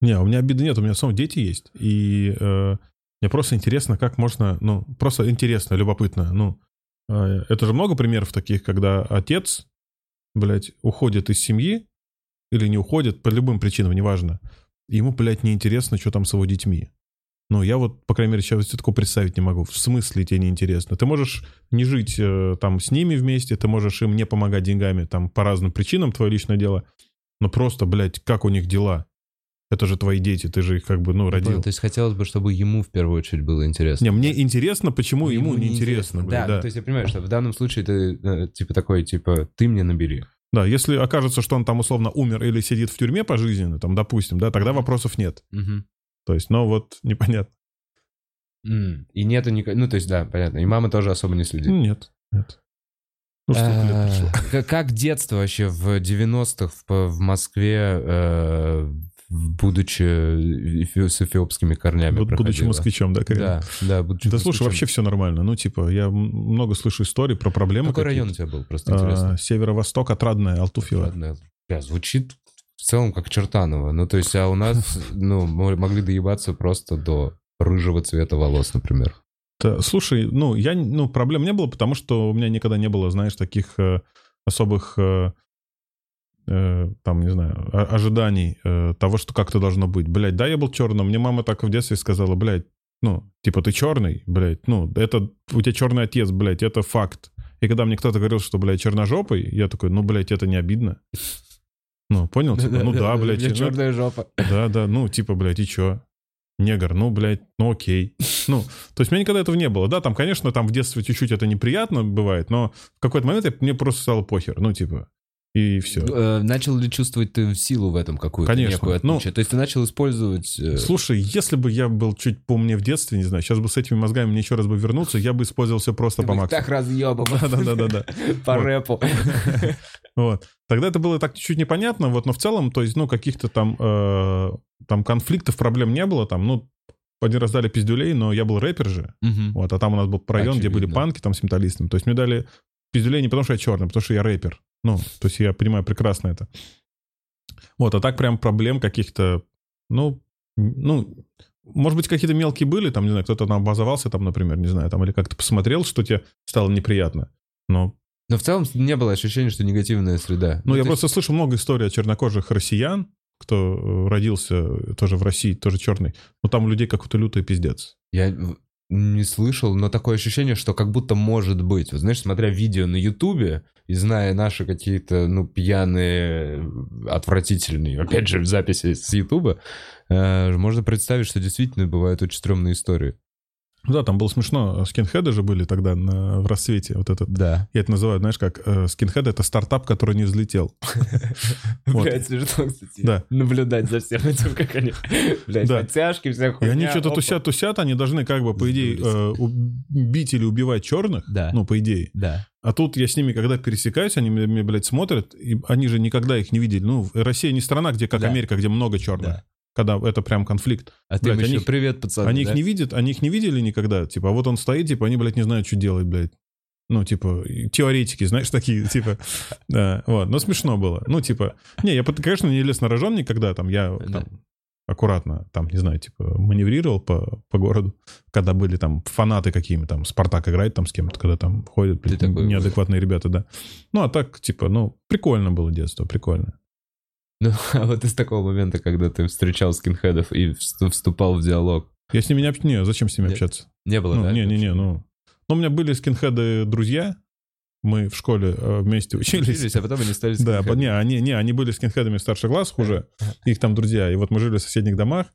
Не, у меня обиды нет, у меня самого дети есть. И э, мне просто интересно, как можно, ну, просто интересно, любопытно. Ну, э, это же много примеров таких, когда отец, блядь, уходит из семьи или не уходит, по любым причинам, неважно. Ему, блядь, неинтересно, что там с его детьми. Ну, я вот, по крайней мере, сейчас такого представить не могу. В смысле тебе неинтересно? Ты можешь не жить э, там с ними вместе, ты можешь им не помогать деньгами там по разным причинам, твое личное дело. Но просто, блядь, как у них дела? Это же твои дети, ты же их как бы, ну, родил. Понял, То есть хотелось бы, чтобы ему в первую очередь было интересно. Не, мне интересно, почему Ну, ему, не интересно, Да, да. то есть я понимаю, что в данном случае ты э, типа такой, типа, ты мне набери. Да, если окажется, что он там условно умер или сидит в тюрьме пожизненно, там, допустим, да, тогда вопросов нет. Мгм. То есть, но вот непонятно. И нету никакой... Ну, то есть, да, понятно. И мама тоже особо не следит. Нет, нет. Ну, А, Как детство вообще в 90-х в, в Москве, э, будучи эфи- с эфиопскими корнями Вот будучи москвичом, да, Карин? Да, да, будучи Да слушай, вообще все нормально. Ну, типа, я много слышу историй про проблемы Какой район у тебя был? Просто А, интересно. Северо-восток, Отрадная, Алтуфьево. Ладно, бля, звучит в целом как Чертаново. Ну, то есть, а у нас, ну, мы могли доебаться просто до рыжего цвета волос, например. Да, слушай, ну, я, ну, проблем не было, потому что у меня никогда не было, знаешь, таких э, особых, э, э, там, не знаю, ожиданий э, того, что как-то должно быть. Блядь, да, я был черным. Мне мама так в детстве сказала, блядь, ну, типа, ты черный, блядь, ну, это, у тебя черный отец, блядь, это факт. И когда мне кто-то говорил, что, блядь, черножопый, я такой, ну, блядь, это не обидно. Ну, понял? Типа, ну да, блядь. Ну, черная жопа. Да, да, ну, типа, блядь, и чё? Негр, ну, блядь, ну окей. Ну, то есть у меня никогда этого не было. Да, там, конечно, там в детстве чуть-чуть это неприятно бывает, но в какой-то момент я- мне просто стало похер. Ну, типа, и все. Э, Начал ли чувствовать ты силу в этом какую-то Конечно. некую Ну, отличие? То есть ты начал использовать... э, Слушай, если бы я был чуть поумнее в детстве, не знаю, сейчас бы с этими мозгами мне еще раз бы вернуться, я бы использовал все просто ты по максимуму. так разъебал. Да-да-да-да. По рэпу. Вот. Тогда это было так чуть-чуть непонятно, вот, но в целом, то есть, ну, каких-то там, э, там конфликтов, проблем не было, там, ну, один раз дали пиздюлей, но я был рэпер же, Мгм. вот, а там у нас был район, где были Очевидно. панки, там, с металлистами, то есть мне дали пиздюлей не потому, что я черный, а потому что я рэпер, ну, то есть я понимаю прекрасно это. Вот, а так прям проблем каких-то, ну, ну, может быть, какие-то мелкие были, там, не знаю, кто-то там образовался, там, например, не знаю, там, или как-то посмотрел, что тебе стало неприятно, но Но в целом не было ощущения, что негативная среда. Ну, я то есть- просто слышал много историй о чернокожих россиян, кто э, родился э, тоже в России, тоже черный. Но там у людей какой-то лютый пиздец. Я не слышал, но такое ощущение, что как будто может быть. Вот знаешь, смотря видео на Ютубе и зная наши какие-то, ну, пьяные, отвратительные, опять же, записи с Ютуба, э, можно представить, что действительно бывают очень стрёмные истории. Да, там было смешно. Скинхеды же были тогда на- в рассвете. Вот этот. Да. Я это называю, знаешь, как э, скинхед — это стартап, который не взлетел. Блядь, смешно, кстати. Да. Наблюдать за всем этим, как они, блядь, Да. подтяжки, вся И хуйня. они что-то тусят-тусят, они должны как бы, по идее, э, убить или убивать черных. Да. Ну, по идее. Да. А тут я с ними, когда пересекаюсь, они мне, блядь, смотрят, и они же никогда их не видели. Ну, Россия не страна, где, как Да. Америка, где много черных. Да. Когда это прям конфликт. А ты Блядь, еще они- привет, пацаны. Они да? их не видят, они их не видели никогда, типа, а вот он стоит, типа, они, блядь, не знают, что делать, блядь. Ну, типа, теоретики, знаешь, такие, типа, да, вот, но смешно было. Ну, типа, не, я, конечно, не лез на рожон никогда, там, я там, аккуратно, там, не знаю, типа, маневрировал по, по городу, когда были там фанаты какими, там, Спартак играет там с кем-то, когда там ходят, блядь, неадекватные ребята, да. Ну, а так, типа, ну, прикольно было детство, прикольно. Ну, а вот из такого момента, когда ты встречал скинхедов и вст- вступал в диалог, Я с ними не общаюсь, не, зачем с ними Нет? общаться? не было, Ну, да? не-не-не, ну... Ну, у меня были скинхеды друзья, мы в школе э, вместе учились. Учились, а потом они стали Да, скинхедами. не, они, не, они были скинхедами в старших классах уже, их там друзья. И вот мы жили в соседних домах,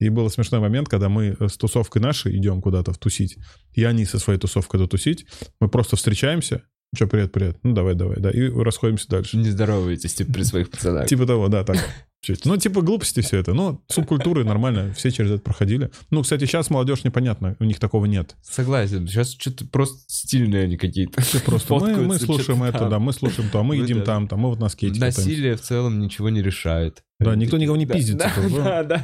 и был смешной момент, когда мы с тусовкой нашей идем куда-то втусить, и они со своей тусовкой дотусить, мы просто встречаемся, что, привет, привет, ну давай, давай, да, и расходимся дальше. Не здороваетесь, типа, при своих пацанах. Типа того, да, так. Ну, типа глупости все это. Ну, субкультуры нормально, все через это проходили. Ну, кстати, сейчас молодежь непонятно, у них такого нет. Согласен, сейчас что-то просто стильные они какие-то. Просто мы, мы слушаем это, там. да, мы слушаем то, а мы Ну едим там, там, мы вот на скейте. Насилие в целом ничего не решает. Да, никто никого не Да, пиздит, Да, типа, да, да.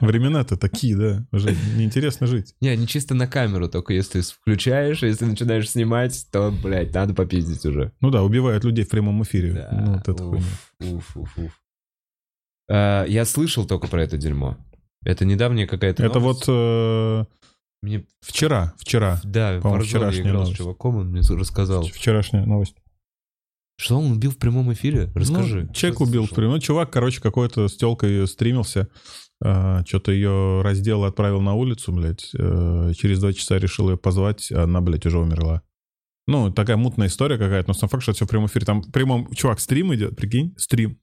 Времена-то такие, да, уже неинтересно жить. Не, они чисто на камеру, только если включаешь, если начинаешь снимать, то, блядь, надо попиздить уже. Ну да, убивают людей в прямом эфире. Да, Ну, вот это уф, уф, уф, уф. А, Я слышал только про это дерьмо. Это недавняя какая-то Это новость. вот э, Мне, вчера, вчера, да, по-моему, вчерашняя играл с новость. чуваком, он мне рассказал. вчерашняя новость. Что он убил в прямом эфире? Расскажи. Ну, человек Что ты убил. слышал? прям- Ну, чувак, короче, какой-то с телкой стримился. что-то ее раздел отправил на улицу, блядь. э, через два часа решил ее позвать, а она, блядь, уже умерла. Ну, такая мутная история какая-то, но сам факт, что это все в прямом эфире. Там в прямом, чувак, стрим идет, прикинь, стрим.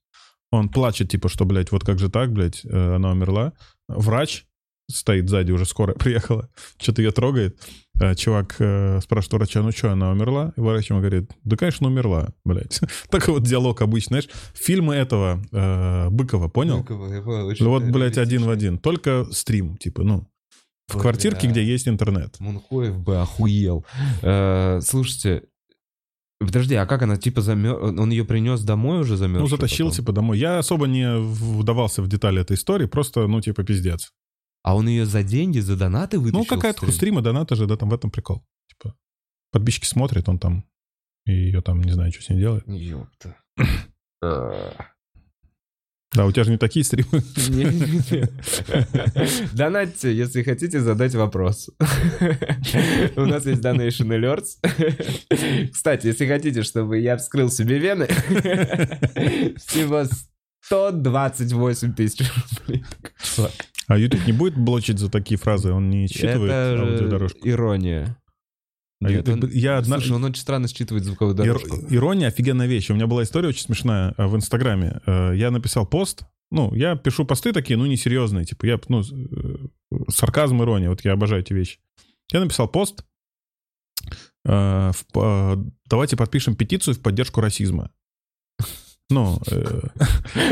Он плачет, типа, что, блядь, вот как же так, блядь, э, она умерла. Врач стоит сзади, уже скоро приехала, что-то ее трогает. А Чувак э, спрашивает врача, ну что, она умерла? И врач ему говорит, да, конечно, умерла, блядь. Такой вот диалог обычный, знаешь. Фильмы этого э, Быкова, понял? Быкова, я понял, очень Ну вот, блядь, один в один. Только стрим, типа, ну, в Бля. квартирке, где есть интернет. Мунхоев бы охуел. Э, Слушайте, подожди, а как она, типа, замер... Он ее принес домой уже замерз? Ну, затащил, типа, домой. Я особо не вдавался в детали этой истории, просто, ну, типа, пиздец. А он ее за деньги, за донаты вытащил? Ну, какая-то стрима, доната же, да, там в этом прикол. Типа, подписчики смотрят, он там, и ее там, не знаю, что с ней делает. Ёпта. Э, Да, у тебя же не такие стримы. Донатьте, если хотите задать вопрос. У нас есть Donation Alerts. Кстати, если хотите, чтобы я вскрыл себе вены, всего 128 тысяч рублей. А YouTube не будет блочить за такие фразы? Он не считывает Это аудиодорожку? ирония. А Нет, я- он- я одна- Слушай, он очень странно считывает звуковую Ир- дорожку. Ирония офигенная вещь. У меня была история очень смешная э, в Инстаграме. Э, Я написал пост. Ну, я пишу посты такие, ну, несерьезные. Типа, я, ну, э, сарказм, ирония. Вот я обожаю эти вещи. Я написал пост. э, в Давайте подпишем петицию в поддержку расизма. Ну, э,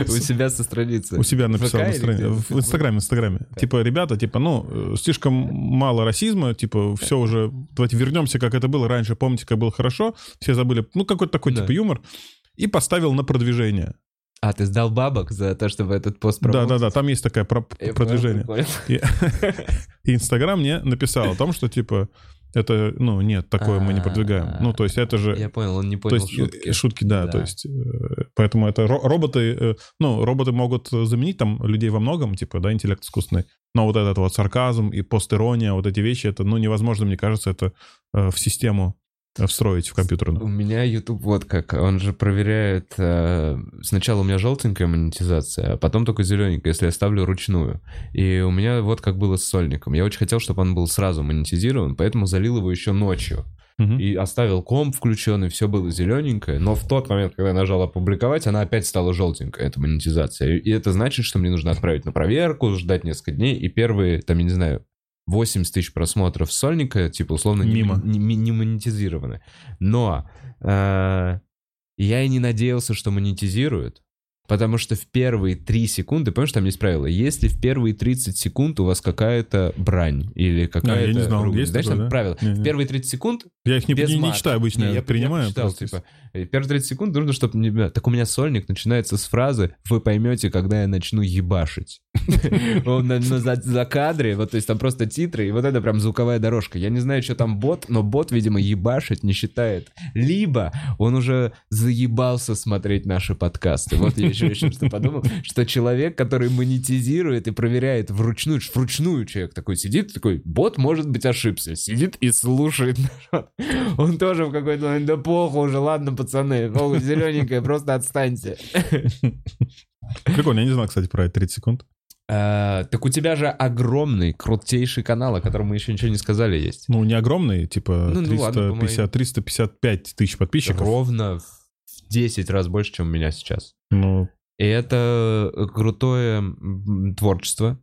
У себя со страницы. у себя написал на странице- в Инстаграме, Инстаграме. Типа, ребята, типа, ну, э, слишком мало расизма, типа, все уже, давайте вернемся, как это было раньше, помните, как было хорошо, все забыли, ну, какой-то такой, типа, юмор, и поставил на продвижение. А, ты сдал бабок за то, чтобы этот пост Да-да-да, там есть такое про- продвижение. и Инстаграм мне написал о том, что, типа, это, ну, нет, такое мы не продвигаем. Ну, то есть это же... Я понял, он не понял есть шутки. э, шутки, да, то есть э, поэтому это ро- роботы, э, ну роботы могут заменить там людей во многом, типа, да, интеллект искусственный, но вот этот вот сарказм и постирония, вот эти вещи, это, ну невозможно, мне кажется, это э, в систему э, встроить в У компьютерную. меня YouTube вот как, он же проверяет, э, сначала у меня желтенькая монетизация, а потом только зелененькая, если я ставлю ручную. И у меня вот как было с сольником. Я очень хотел, чтобы он был сразу монетизирован, поэтому залил его еще ночью. Мгм. И оставил комп включенный, все было зелененькое, но в тот момент, когда я нажал опубликовать, она опять стала желтенькая, эта монетизация. И это значит, что мне нужно отправить на проверку, ждать несколько дней, и первые, там, я не знаю, 80 тысяч просмотров сольника, типа, условно, не, Мимо. не- не- не монетизированы. Но э, я и не надеялся, что монетизируют, потому что в первые 3 секунды, помнишь, там есть правило, если в первые 30 секунд у вас какая-то брань или какая-то... А, я не знал, ругань, есть Знаешь, такое, там да? правило, Не-не. в первые 30 секунд Я их не, не- не мата. читаю обычно, Не, я принимаю. прочитал, просто. типа, первые 30 секунд нужно, чтобы... не- Так у меня сольник начинается с фразы «Вы поймете, когда я начну ебашить». Он за, кадре, вот, то есть там просто титры, и вот это прям звуковая дорожка. Я не знаю, что там бот, но бот, видимо, ебашить не считает. Либо он уже заебался смотреть наши подкасты. Вот я еще, еще что подумал, что человек, который монетизирует и проверяет вручную, вручную человек такой сидит, такой, бот, может быть, ошибся, сидит и слушает народ. Он тоже в какой-то момент, да похуй уже, ладно, пацаны, похуй, зелененькая, просто отстаньте. Прикольно, я не знал, кстати, про это 30 секунд. А, так у тебя же огромный, крутейший канал, о котором мы еще ничего не сказали, есть. Ну, не огромный, типа Ну, ну ладно, по 350, 355 тысяч подписчиков. Ровно в 10 раз больше, чем у меня сейчас. Ну, И это крутое творчество,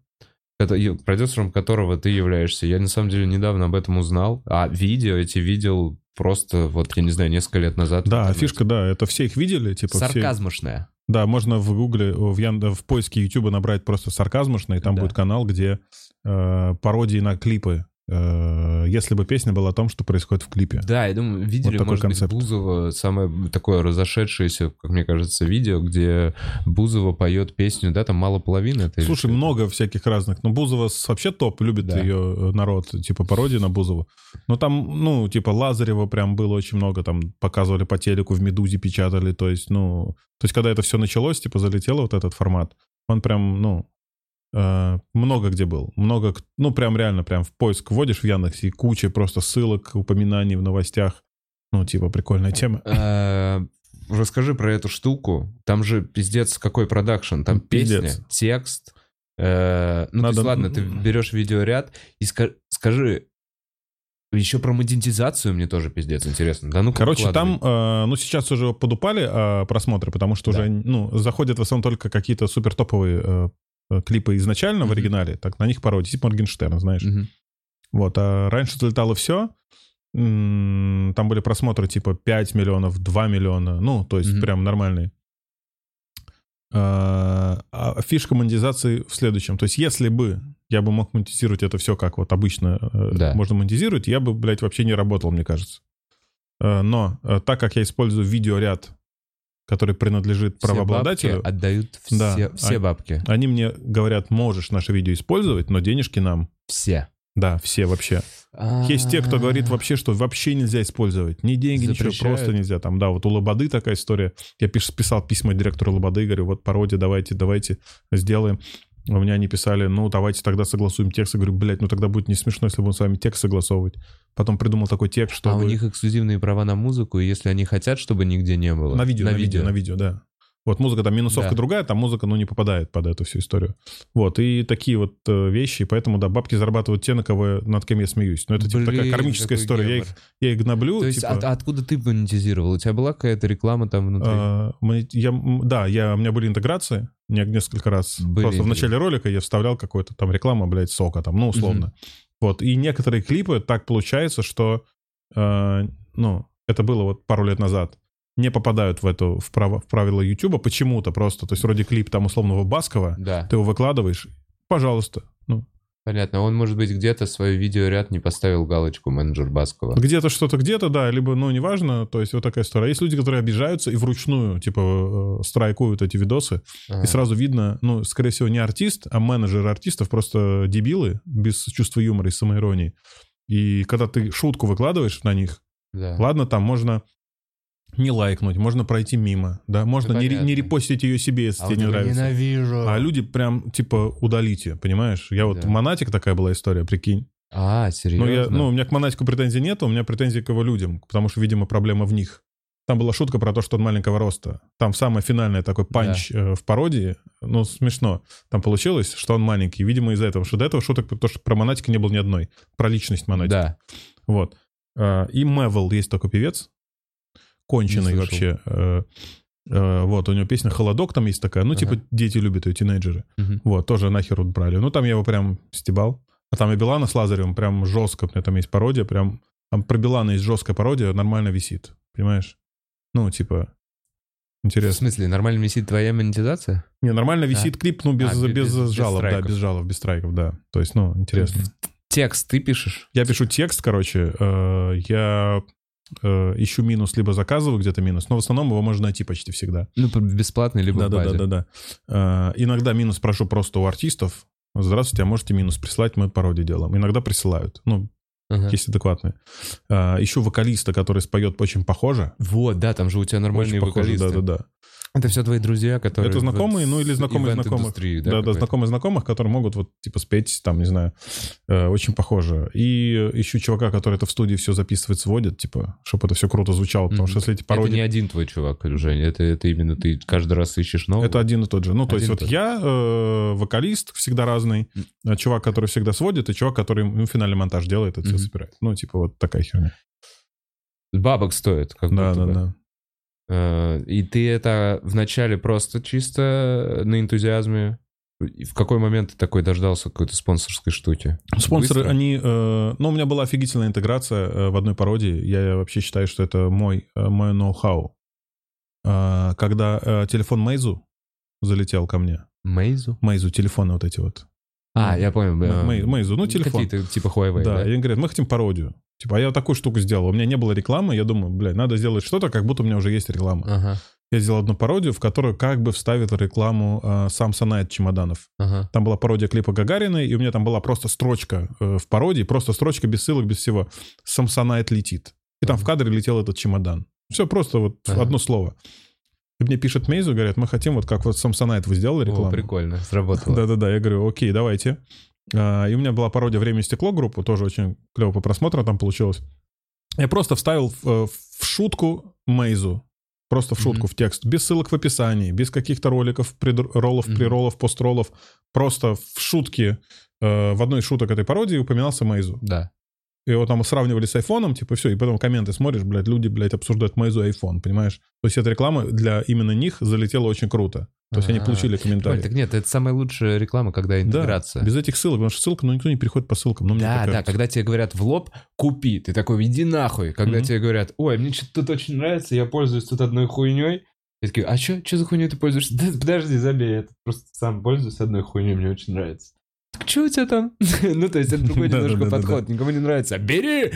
продюсером которого ты являешься. Я на самом деле недавно об этом узнал, а видео эти видел просто вот, я не знаю, несколько лет назад. да, интернете. фишка, да, это все их видели, типа все... Сарказмошная. Да, можно в Гугле, в, Ян- в поиске Ютуба набрать просто сарказмошно, и там Да. будет канал, где э, пародии на клипы. Э, если бы песня была о том, что происходит в клипе. Да, я думаю, видели, такой может концепт. быть, Бузова, самое такое разошедшееся, как мне кажется, видео, где Бузова поет песню, да, там мало половины. Это Слушай, много всяких разных. Но Бузова с- вообще топ, любит Да. ее э, народ, типа пародии на Бузову. Но там, ну, типа Лазарева прям было очень много, там показывали по телеку, в «Медузе» печатали, то есть, ну... То есть, когда это все началось, типа, залетело вот этот формат, он прям, ну, много где был. Много, ну, прям реально, прям в поиск вводишь в Яндексе, и куча просто ссылок, упоминаний в новостях. Ну, типа, прикольная тема. Э, Расскажи про эту штуку. Там же пиздец какой продакшн. Там песня, текст. э, Ну, то есть, ладно, ты берешь видеоряд и ска- скажи, еще про монетизацию мне тоже пиздец интересно. Да ну Короче, там, э, ну, сейчас уже подупали э, просмотры, потому что Да. уже, ну, заходят в основном только какие-то супер топовые э, э, клипы изначально в Мгм. оригинале, так на них пародии, типа Моргенштерн, знаешь. Вот, а раньше залетало все, там были просмотры типа 5 миллионов, 2 миллиона, ну, то есть Мгм. прям нормальные. А а фишка монетизации в следующем. То есть если бы я бы мог монетизировать это все как вот обычно э, Да. можно монетизировать, я бы, блядь, вообще не работал, мне кажется. Э, Но э, так как я использую видеоряд, который принадлежит правообладателю, отдают все, Да, все бабки. они мне говорят, можешь наше видео использовать, но денежки нам. Все. Да, все вообще. Есть те, кто говорит вообще, что вообще нельзя использовать. Ни деньги, ничего, просто нельзя. Там, да, вот у Лободы такая история. Я пиш, писал письма директору Лободы, говорю, вот пародия, давайте, давайте сделаем. У меня они писали, ну, давайте тогда согласуем текст. Я говорю, блядь, ну тогда будет не смешно, если будем с вами текст согласовывать. Потом придумал такой текст, чтобы... А у них эксклюзивные права на музыку, и если они хотят, чтобы нигде не было. На видео, на, видео, на видео, да. Вот музыка там минусовка Да. другая, там музыка, ну, не попадает под эту всю историю. Вот, и такие вот э, вещи, поэтому, да, бабки зарабатывают те, на кого, над кем я смеюсь. Но это, типа, такая Блин, кармическая история. Я их, я их гноблю, То есть типа... от- откуда ты монетизировал? У тебя была какая-то реклама там внутри? А, я, да, я, у меня были интеграции, не- несколько раз. Были Просто в начале ролика я вставлял какую-то там рекламу, блядь, сока там, ну, условно. Вот, и некоторые клипы так получается, что, э, ну, это было вот пару лет назад, не попадают в эту, в, право- в правила Ютуба почему-то просто. То есть вроде клип там условного Баскова, Да, ты его выкладываешь, пожалуйста. Ну, понятно. Он, может быть, где-то свой видеоряд не поставил галочку менеджер Баскова. где-то что-то где-то, да, либо, ну, неважно, то есть вот такая история. Есть люди, которые обижаются и вручную, типа, э, страйкуют эти видосы, Ага. И сразу видно, ну, скорее всего, не артист, а менеджер артистов, просто дебилы, без чувства юмора и самоиронии. И когда ты шутку выкладываешь на них, Да. ладно, там можно не лайкнуть, можно пройти мимо, да, можно Да не, не репостить ее себе, если А тебе вот не нравится. ненавижу. А люди прям, типа, удалите, понимаешь? Я вот Да. Монатик такая была история, прикинь. А, серьезно? Ну, я, ну, у меня к Монатику претензий нет, у меня претензии к его людям, потому что, видимо, проблема в них. Там была шутка про то, что он маленького роста. Там самое финальное такой панч э, в пародии. Ну, смешно. Там получилось, что он маленький. Видимо, из-за этого. Что до этого шуток, потому что про Монатика не было ни одной. Про личность Монатика. Да. Вот. А, И Мевел есть такой певец. Конченый вообще. Э, э, Вот, у него песня «Холодок» там есть такая. Ну, Ага. типа, дети любят ее, тинейджеры. Вот, тоже нахер брали. Ну, там я его прям стебал. А там и Билана с Лазаревым прям жестко, у меня там есть пародия, прям... Там про Билана есть жесткая пародия, нормально висит, понимаешь? Ну, типа, В интересно. смысле, нормально висит твоя монетизация? Не, нормально висит клип, ну, без, А, без, без- без жалоб, да, страйков. без жалоб, без страйков, да. То есть, ну, интересно. Текст ты пишешь? Я пишу текст, короче, э, я э, ищу минус, либо заказываю где-то минус, но в основном его можно найти почти всегда. Ну, по- бесплатный, либо Да, в да, да, базе. да, да. Э, Иногда минус прошу просто у артистов. Здравствуйте, а можете минус прислать, мы пародию делаем. Иногда присылают, ну, Ага. есть адекватные. А, Ищу вокалиста, который споет очень похоже. Вот, да, там же у тебя нормальные Очень похоже, вокалисты. да, да, да. Это все твои друзья, которые... Это знакомые, вот ну или знакомые знакомых. Да, да, какой-то? знакомые знакомых, которые могут вот типа спеть, там, не знаю, э, очень похоже. И ищу чувака, который это в студии все записывает, сводит, типа, чтобы это все круто звучало, потому Мгм. что если эти Это пародии... не один твой чувак, Женя, это, это именно ты каждый раз ищешь нового? Это один и тот же. Ну, то Один есть вот я э, вокалист, всегда разный, а чувак, который всегда сводит, и чувак, который ну, финальный монтаж делает, это все Мгм. собирает. Ну, типа вот такая херня. Бабок стоит, как Да, да, бы. да. Э, И ты это вначале просто чисто на энтузиазме? В какой момент ты такой дождался какой-то спонсорской штуки? Спонсоры, Быстро? они... э, ну, у меня была офигительная интеграция э, в одной пародии. Я вообще считаю, что это мой, э, мой ноу-хау. Э, когда э, телефон Мейзу залетел ко мне. Мейзу? Мейзу, телефоны вот эти вот. А, я понял. э, Мей- Мейзу, ну, телефон. Какие-то типа Huawei, да, да? и они говорят, мы хотим пародию. Типа, а я такую штуку сделал. У меня не было рекламы, я думаю, блядь, надо сделать что-то, как будто у меня уже есть реклама. Ага, Я сделал одну пародию, в которую как бы вставил рекламу э, Samsonite чемоданов. ага. Там была пародия клипа Гагариной, и у меня там была просто строчка э, в пародии, просто строчка без ссылок, без всего. Самсонайт летит. И там Ага. в кадре летел этот чемодан. Все просто вот Ага. одно слово. И мне пишет Мейзу, говорят, мы хотим вот как вот Самсонайт вы сделали О, рекламу. прикольно, сработало. Да-да-да, я говорю, окей, давайте. А, И у меня была пародия «Время и стекло» группу, тоже очень клево по просмотру там получилось. Я просто вставил в, э, в шутку Мейзу. Просто в шутку, Мгм. в текст. Без ссылок в описании, без каких-то роликов, пред- роллов, Мгм. приролов, постролов. Просто в шутке, э, в одной из шуток этой пародии упоминался Мейзу. Да. И его там сравнивали с айфоном, типа, все, и потом комменты смотришь, блядь, люди, блядь, обсуждают Мейзу и айфон, понимаешь? То есть эта реклама для именно них залетела очень круто. То есть они А, получили комментарии. так нет, это самая лучшая реклама, когда интеграция. Без этих ссылок, потому что ссылка, ну, никто не переходит по ссылкам. Да, да, когда тебе говорят в лоб «купи», ты такой «иди нахуй». Когда тебе говорят «ой, мне что-то тут очень нравится, я пользуюсь тут одной хуйней», я такой «а что, что за хуйней ты пользуешься?» «Да подожди, забей, я просто сам пользуюсь одной хуйней, мне очень нравится». Так что у тебя там? ну, то есть это другой немножко подход, никому не нравится. «Бери!»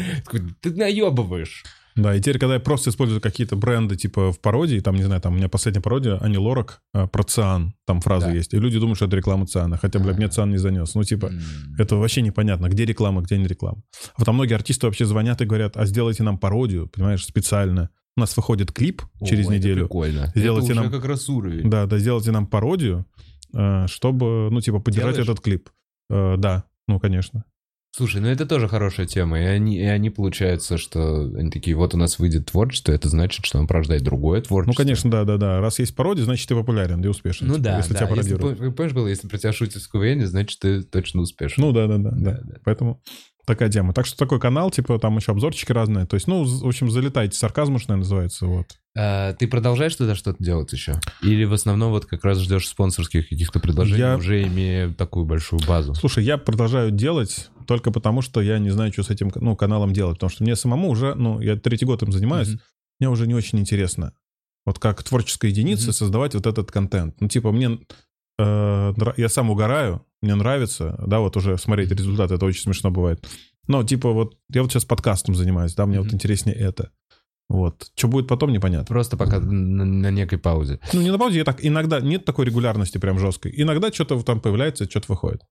Ты наебываешь. Да, и теперь, когда я просто использую какие-то бренды, типа в пародии, там, не знаю, там у меня последняя пародия, Ани Лорак, э, про циан, там фраза Да. есть, и люди думают, что это реклама циана, хотя, блядь, мне циан не занес. Ну, типа, это вообще непонятно, где реклама, где не реклама. А потом многие артисты вообще звонят и говорят, а сделайте нам пародию, понимаешь, специально. У нас выходит клип через О, это неделю. прикольно. Сделайте это уже нам- как раз уровень. Да, да, сделайте нам пародию, э, чтобы, ну, типа, поддержать Делаешь? этот клип. Э, Да, ну, конечно. Слушай, ну это тоже хорошая тема. И они, и они получается, что они такие, вот у нас выйдет творчество, это значит, что нам порождает другое Ну, творчество. конечно, да, да, да. Раз есть пародия, значит, ты популярен и успешен. Ну типа, да, если да. тебя Если, пародируют. пом- помнишь было, если про тебя шутят КВН, значит, ты точно успешен. Ну да, да, да, Да, да. да. Поэтому такая тема. Так что такой канал, типа, там еще обзорчики разные. То есть, ну, в общем, залетайте. Сарказм наверное, называется, вот. А, ты продолжаешь туда что-то делать еще? Или в основном вот как раз ждешь спонсорских каких-то предложений, Я- уже имея такую большую базу? Слушай, я продолжаю делать только потому, что я не знаю, что с этим, ну, каналом делать. Потому что мне самому уже, ну, я третий год им занимаюсь, Мгм. мне уже не очень интересно. Вот как творческая единица Мгм. создавать вот этот контент. Ну, типа, мне... э, я сам угораю, мне нравится, да, вот уже смотреть результаты, это очень смешно бывает. Но, типа, вот я вот сейчас подкастом занимаюсь, да, мне вот Мгм. интереснее это. Вот. Что будет потом, непонятно. Просто пока на, на некой паузе. Ну, не на паузе, я так иногда, нет такой регулярности прям жесткой. Иногда что-то там появляется, что-то выходит.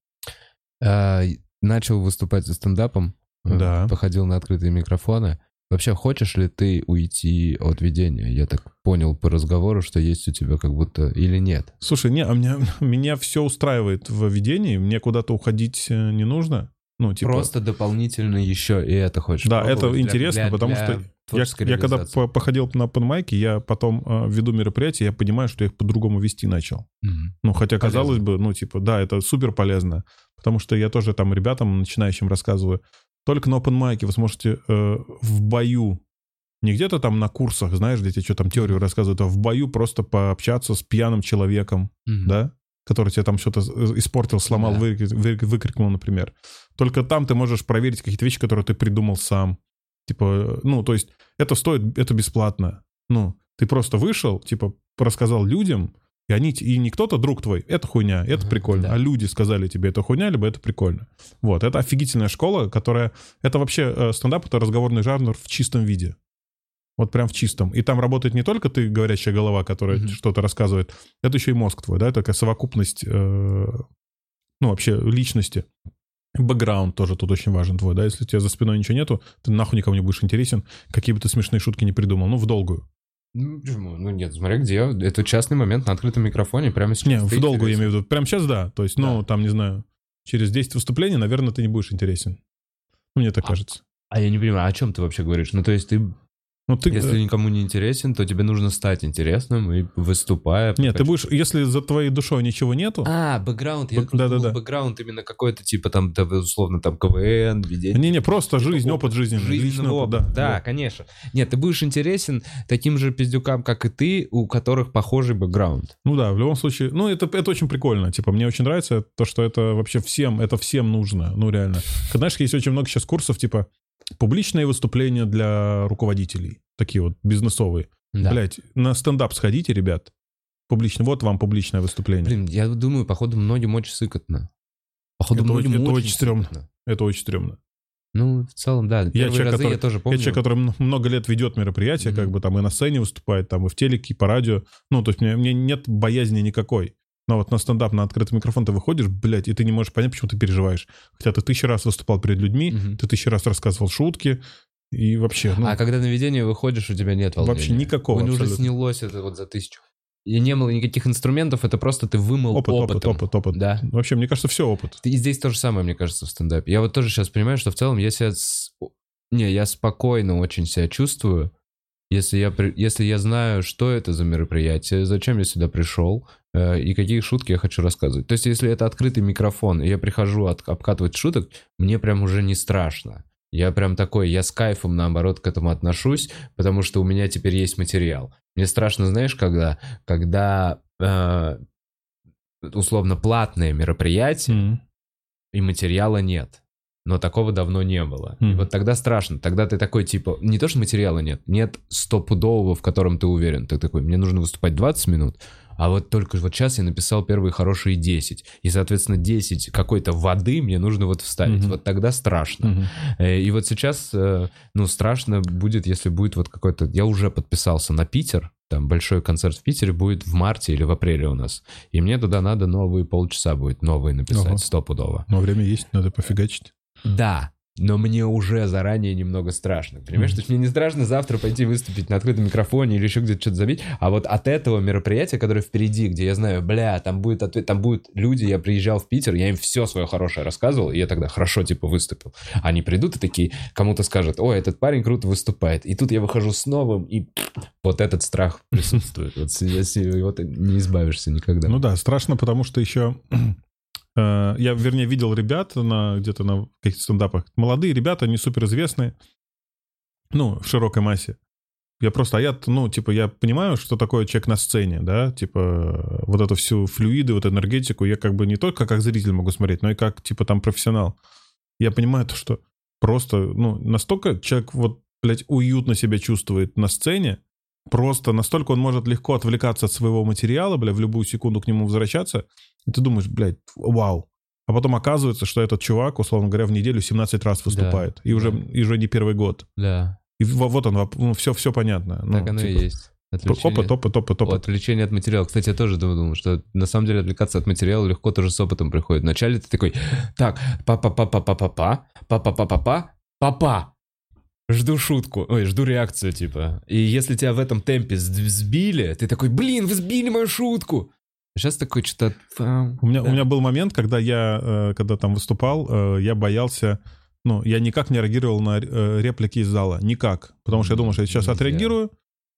Начал выступать со стендапом, э, Да. походил на открытые микрофоны. Вообще, хочешь ли ты уйти от ведения? Я так понял по разговору, что есть у тебя как будто или нет. Слушай, не, а меня, меня все устраивает в ведении, мне куда-то уходить э, не нужно. Ну, типа... Просто дополнительно еще и это хочешь Да, это для- интересно, для- потому для что Я, я когда по- походил на панмайки, я потом э, веду мероприятия, я понимаю, что я их по-другому вести начал. Мгм. Ну, хотя, Полезно. казалось бы, ну, типа, да, это супер полезно, потому что я тоже там ребятам, начинающим, рассказываю, только на open вы сможете э, в бою, не где-то там на курсах, знаешь, где тебе что там теорию рассказывают, а в бою просто пообщаться с пьяным человеком, Мгм. да, который тебе там что-то э, испортил, сломал, Да. выкри- вы- выкрикнул, например. Только там ты можешь проверить какие-то вещи, которые ты придумал сам. Типа, э, ну, то есть это стоит, это бесплатно. Ну, ты просто вышел, типа, рассказал людям, и они, и не кто-то друг твой, это хуйня, это Ага, прикольно. да. А люди сказали тебе, это хуйня, либо это прикольно. Вот, это офигительная школа, которая... Это вообще э, стендап, это разговорный жанр в чистом виде. Вот прям в чистом. И там работает не только ты, говорящая голова, которая Мгм. что-то рассказывает, это еще и мозг твой, да, такая совокупность, э, ну, вообще личности. Бэкграунд тоже тут очень важен твой, да, если у тебя за спиной ничего нету, ты нахуй никому не будешь интересен, какие бы ты смешные шутки не придумал, ну, в долгую. Ну, почему? Ну, нет, смотри, где. Это частный момент на открытом микрофоне прямо сейчас. Не, в долгую я имею в виду. Прямо сейчас, да. То есть, ну, Да. там, не знаю, через 10 выступлений, наверное, ты не будешь интересен. Ну, мне так А, кажется. А я не понимаю, о чем ты вообще говоришь? Ну, то есть ты, Ну, ты... если э, никому не интересен, то тебе нужно стать интересным и выступая. Нет, ты будешь, если за твоей душой ничего нету, А, бэкграунд. Я Бэк- просто да-да-да. думал, бэкграунд именно какой-то, типа, там, да, условно, там, КВН, ведение. не-не, просто Типа жизнь, опыт жизненный, личный жизненного опыт, да. Да, конечно. Нет, ты будешь интересен таким же пиздюкам, как и ты, у которых похожий бэкграунд. Ну да, в любом случае, ну это, это очень прикольно. Типа, мне очень нравится то, что это вообще всем, это всем нужно. Ну реально. Знаешь, есть очень много сейчас курсов, типа, публичные выступления для руководителей. Такие вот бизнесовые. Да. Блять, на стендап сходите, ребят. Публично. Вот вам публичное выступление. Блин, я думаю, походу, многим очень сыкотно. Походу, Это многим это очень, очень стрёмно. сыкотно. Это очень стрёмно. Ну, в целом, да. Первые человек, разы который- я тоже помню. Я человек, который много лет ведет мероприятия, Мгм. как бы там и на сцене выступает, там и в телеке, и по радио. Ну, то есть мне, мне нет боязни никакой. Но вот на стендап, на открытый микрофон ты выходишь, блядь, и ты не можешь понять, почему ты переживаешь. Хотя ты тысячу раз выступал перед людьми, Мгм. ты тысячу раз рассказывал шутки, и вообще, ну, А когда на видение выходишь, у тебя нет волнения. Вообще никакого У него уже снялось это вот за тысячу. И не было никаких инструментов, это просто ты вымыл опыт, опыт, опытом. опыт, опыт. Да. Вообще, мне кажется, все опыт. И здесь то же самое, мне кажется, в стендапе. Я вот тоже сейчас понимаю, что в целом я себя... с- Не, я спокойно очень себя чувствую, если я, при- если я знаю, что это за мероприятие, зачем я сюда пришел, э, и какие шутки я хочу рассказывать. То есть, если это открытый микрофон, и я прихожу от, обкатывать шуток, мне прям уже не страшно. Я прям такой, я с кайфом, наоборот, к этому отношусь, потому что у меня теперь есть материал. Мне страшно, знаешь, когда, когда э, условно платное мероприятие, М. и материала нет. Но такого давно не было. И Мгм. вот тогда страшно. Тогда ты такой, типа, не то, что материала нет, нет стопудового, в котором ты уверен. Ты такой, мне нужно выступать 20 минут, а вот только вот сейчас я написал первые хорошие 10, и, соответственно, 10 какой-то воды мне нужно вот вставить, Мгм. вот тогда страшно. Э, И вот сейчас, э, ну, страшно будет, если будет вот какой-то... Я уже подписался на Питер, там большой концерт в Питере будет в марте или в апреле у нас. И мне туда надо новые полчаса будет, новые написать, Ага. стопудово. Но время есть, надо пофигачить. Да, но мне уже заранее немного страшно. Понимаешь, Мгм. то есть мне не страшно завтра пойти выступить на открытом микрофоне или еще где-то что-то забить, а вот от этого мероприятия, которое впереди, где я знаю, бля, там будет ответ, там будут люди, я приезжал в Питер, я им все свое хорошее рассказывал, и я тогда хорошо, типа, выступил. Они придут и такие, кому-то скажут, ой, этот парень круто выступает. И тут я выхожу с новым, и вот этот страх присутствует. Вот его ты не избавишься никогда. Ну да, страшно, потому что еще... э, Я, вернее, видел ребят на где-то на каких-то стендапах. Молодые ребята, не суперизвестные. Ну, в широкой массе. Я просто, а я, ну, типа, я понимаю, что такое человек на сцене, да, типа, вот эту всю флюиды, вот энергетику, я как бы не только как зритель могу смотреть, но и как, типа, там профессионал. Я понимаю то, что просто, ну, настолько человек вот, блядь, уютно себя чувствует на сцене, просто настолько он может легко отвлекаться от своего материала, бля, в любую секунду к нему возвращаться, и ты думаешь, блядь, вау. А потом оказывается, что этот чувак, условно говоря, в неделю 17 раз выступает. и, уже, да. и уже не первый год. Да, И во- вот он, ну, все, все понятно. Ну, так оно и типа, есть. Отвлечение. Опыт, опыт, опыт, опыт. Отвлечение от материала. Кстати, я тоже думал, что на самом деле отвлекаться от материала легко тоже с опытом приходит. Вначале ты такой, так, па-па-па-па-па-па, па-па-па-па-па, папа. Жду шутку, ой, жду реакцию, типа. И если тебя в этом темпе сбили, ты такой, блин, вы сбили мою шутку. Сейчас такой что-то... У меня, у меня был момент, когда я, э, когда там выступал, э, я боялся, ну, я никак не реагировал на э, реплики из зала. Никак. Потому что я думал, что я сейчас Нельзя. отреагирую,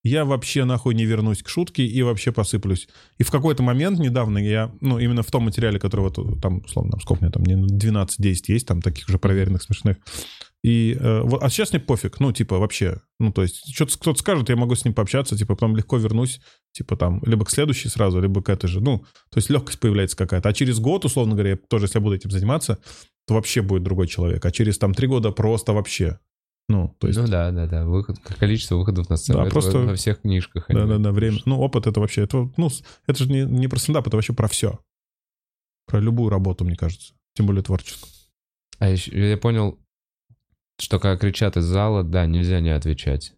я вообще нахуй не вернусь к шутке и вообще посыплюсь. И в какой-то момент недавно я, ну, именно в том материале, который вот э, там, условно, там, сколько у меня там, не, 12-10 есть, там таких же проверенных, смешных. И, э, а сейчас мне пофиг, ну, типа, вообще. Ну, то есть, что-то кто-то скажет, я могу с ним пообщаться, типа, потом легко вернусь, типа, там, либо к следующей сразу, либо к этой же. Ну, то есть легкость появляется какая-то. А через год, условно говоря, я тоже, если я буду этим заниматься, то вообще будет другой человек. А через, там, три года просто вообще. Ну, то есть... Ну да, да, да. Выход, количество выходов на сцену. Да, это просто- во всех книжках. Да, да, да, время. Ну, опыт это вообще, это, ну, это же не, не про стендап, это вообще про все. Про любую работу, мне кажется. Тем более творческую. А еще я понял, что когда кричат из зала, да, нельзя не отвечать.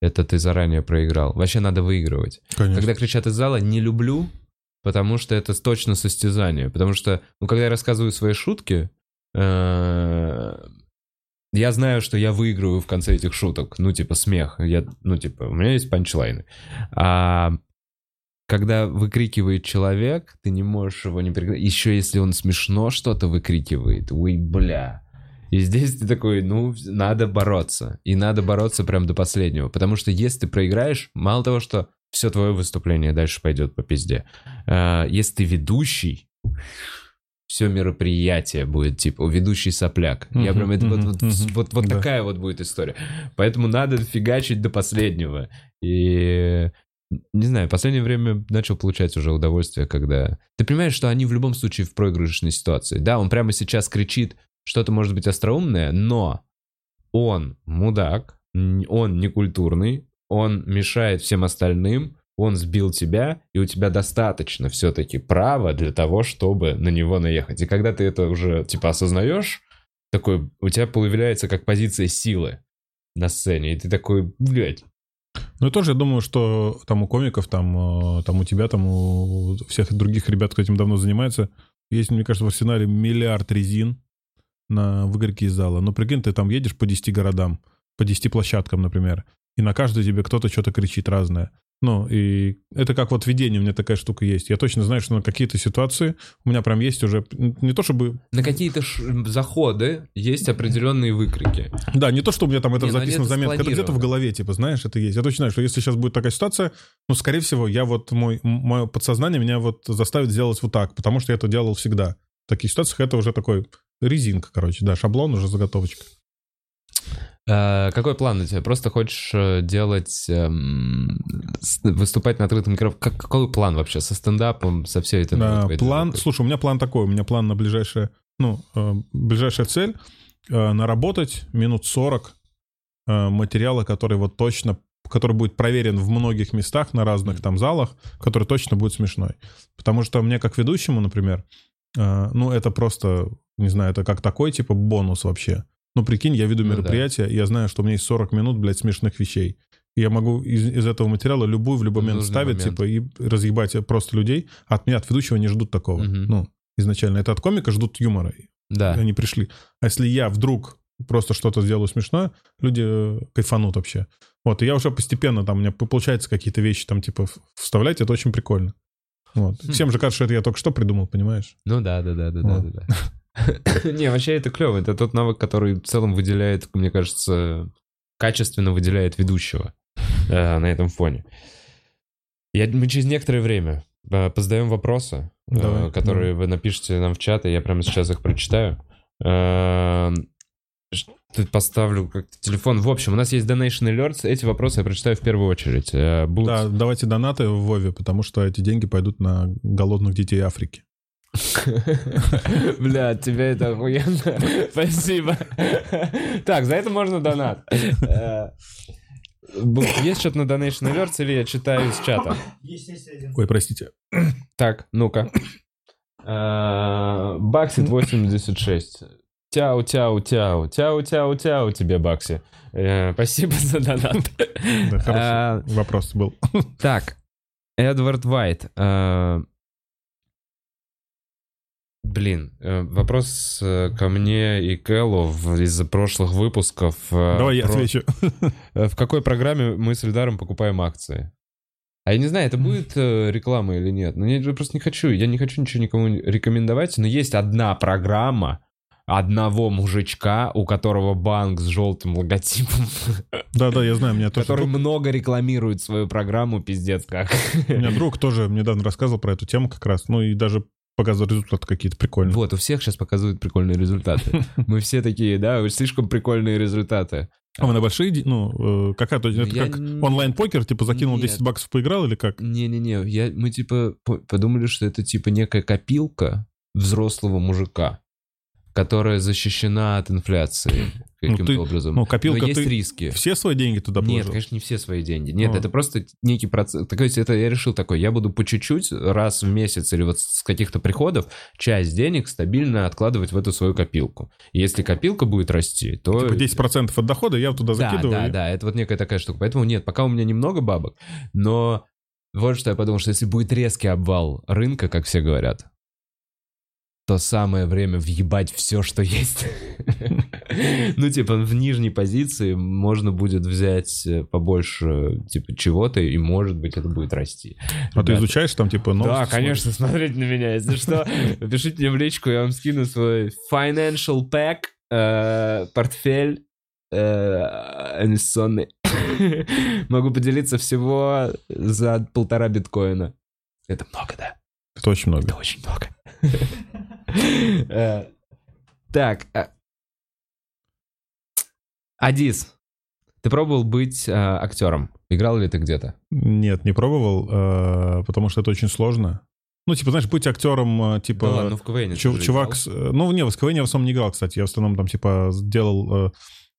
Это ты заранее проиграл. Вообще надо выигрывать. Конечно. Когда кричат из зала, не люблю, потому что это точно состязание. Потому что, ну, когда я рассказываю свои шутки, э, я знаю, что я выигрываю в конце этих шуток. Ну, типа, смех. Я, ну, типа, у меня есть панчлайны. А когда выкрикивает человек, ты не можешь его не перекрыть. Еще если он смешно что-то выкрикивает, ой, бля. И здесь ты такой, ну, надо бороться. И надо бороться прям до последнего. Потому что если ты проиграешь, мало того, что все твое выступление дальше пойдет по пизде. а, Если ты ведущий, все мероприятие будет типа ведущий сопляк. Я прям это вот, мгм, вот, вот, вот Да. такая вот будет история. Поэтому надо фигачить до последнего. И не знаю, в последнее время начал получать уже удовольствие, когда... Ты понимаешь, что они в любом случае в проигрышной ситуации. Да, он прямо сейчас кричит что-то может быть остроумное, но он мудак, он некультурный, он мешает всем остальным, он сбил тебя, и у тебя достаточно все-таки права для того, чтобы на него наехать. И когда ты это уже, типа, осознаешь, такой, у тебя появляется как позиция силы на сцене, и ты такой, блядь, Ну тоже я думаю, что там у комиков, там, э, там у тебя, там у всех других ребят, кто этим давно занимается, есть, мне кажется, в арсенале миллиард резин на выгорке из зала. Но прикинь, ты там едешь по 10 городам, по 10 площадкам, например, и на каждой тебе кто-то что-то кричит разное. Ну, и это как вот видение, у меня такая штука есть. Я точно знаю, что на какие-то ситуации у меня прям есть уже, не то чтобы, на какие-то ш- заходы есть определенные выкрики. да, не то, что у меня там это Не, ну записано в это заметках, это где-то в голове, типа, знаешь, это есть. Я точно знаю, что если сейчас будет такая ситуация, ну, скорее всего, я вот, мой, мое подсознание меня вот заставит сделать вот так, потому что я это делал всегда. В таких ситуациях это уже такой резинка, короче, да, шаблон уже заготовочка. А, какой план у тебя? Просто хочешь э, делать, эм, выступать на открытом микрофоне? Как, какой план вообще со стендапом, со всей этой... Да, этой план, движухой? слушай, у меня план такой, у меня план на ближайшее, ну, э, ближайшая цель, э, наработать минут 40 э, материала, который вот точно который будет проверен в многих местах, на разных там залах, который точно будет смешной. Потому что мне как ведущему, например, э, ну, это просто, не знаю, это как такой, типа, бонус вообще. Ну, прикинь, я веду Ну да. мероприятие, и я знаю, что у меня есть 40 минут, блядь, смешных вещей. И я могу из, из этого материала любую в любой момент ставить, момент. типа, и разъебать просто людей. От меня, от ведущего не ждут такого. Мгм. Ну, изначально. Это от комика ждут юмора. Да. И Они пришли. А если я вдруг просто что-то сделаю смешное, люди э, кайфанут вообще. Вот, и я уже постепенно, там, у меня получается какие-то вещи там, типа, вставлять, это очень прикольно. Вот. Хм. Всем же кажется, что это я только что придумал, понимаешь? Ну да, да, да, да, да, Вот. да. да. Не, вообще это клево. Это тот навык, который в целом выделяет, мне кажется, качественно выделяет ведущего э, на этом фоне. Я, мы через некоторое время э, позадаем вопросы, э, Давай, которые вы напишите нам в чат, и я прямо сейчас их прочитаю. Э, ш- Тут поставлю как-то телефон. В общем, у нас есть Donation Alerts. Эти вопросы я прочитаю в первую очередь. Будут Да, давайте донаты в Вове, потому что эти деньги пойдут на голодных детей Африки. Бля, тебя это охуенно. Спасибо. Так, за это можно донат. Э, Есть что-то на Donation Alerts или я читаю из чата? Есть, есть один. Ой, простите. Так, ну-ка. Э, Баксит 86. Тяу, тяу, тяу, тяу, тяу, тяу тебе, Бакси. Э, Спасибо за донат. Да, хороший вопрос был. Так, Эдвард Вайт. Блин, э, вопрос э, ко мне и Кэллу из прошлых выпусков. э, Давай я про- отвечу. В какой программе мы с Эльдаром покупаем акции? А я не знаю, это будет реклама или нет. Но я просто не хочу. Я не хочу ничего никому рекомендовать. Но есть одна программа одного мужичка, у которого банк с желтым логотипом, Да-да, я знаю, меня тоже... который друг- много рекламирует свою программу, пиздец как. У меня друг тоже недавно рассказывал про эту тему как раз. Ну и даже показывал результаты какие-то прикольные. Вот, у всех сейчас показывают прикольные результаты. Мы все такие, да, слишком прикольные результаты. А вы на большие, ну, э, какая-то, это Я как онлайн-покер, типа закинул Нет. 10 баксов, поиграл или как? Не-не-не, я, мы типа по- подумали, что это типа некая копилка взрослого мужика, которая защищена от инфляции каким-то ты- образом. ну, копилка, Но есть ты риски. Все свои деньги туда Нет, положил? конечно, не все свои деньги. Нет, А. это просто некий процесс. То есть это я решил такой, я буду по чуть-чуть раз в месяц или вот с каких-то приходов часть денег стабильно откладывать в эту свою копилку. И если копилка будет расти, то... Типа 10% от дохода я туда Да, закидываю. да, и- да, это вот некая такая штука. Поэтому нет, пока у меня немного бабок, но вот что я подумал, что если будет резкий обвал рынка, как все говорят, то самое время въебать все, что есть. Ну, типа, в нижней позиции можно будет взять э, побольше, типа, чего-то, и, может быть, это будет расти. А ты изучаешь там, типа, новости? да, конечно, смотрите на меня. Если что, пишите мне в личку, я вам скину свой financial pack, э, портфель э, инвестиционный. Могу поделиться всего за полтора биткоина. Это много, да? Это очень много. Это очень много. Э, Так. а- Адис, ты пробовал быть э, актером? Играл ли ты где-то? Нет, не пробовал, э, потому что это очень сложно. Ну, типа, знаешь, быть актером, э, типа... Да ладно, ну в КВН. чувак... э, Ну, не, в КВН я в основном не играл, кстати. Я в основном там, типа, делал...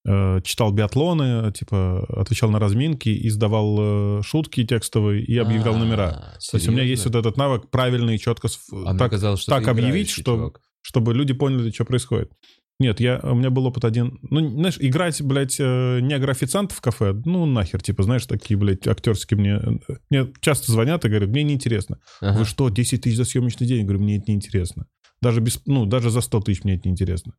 э, читал биатлоны, типа, отвечал на разминки, издавал э, шутки текстовые и объявлял А, номера. То есть у меня есть вот этот навык правильно и четко А так, казалось, что так ты объявить, что- чувак. чтобы люди поняли, что происходит. Нет, я, у меня был опыт один... Ну, знаешь, играть, блядь, э, негр-официанта в кафе, ну, нахер, типа, знаешь, такие, блядь, актерские мне... Мне часто звонят и говорят, мне неинтересно. Ага. Вы что, 10 тысяч за съемочный день? Я говорю, мне это неинтересно. Даже без, ну, даже за 100 тысяч мне это неинтересно.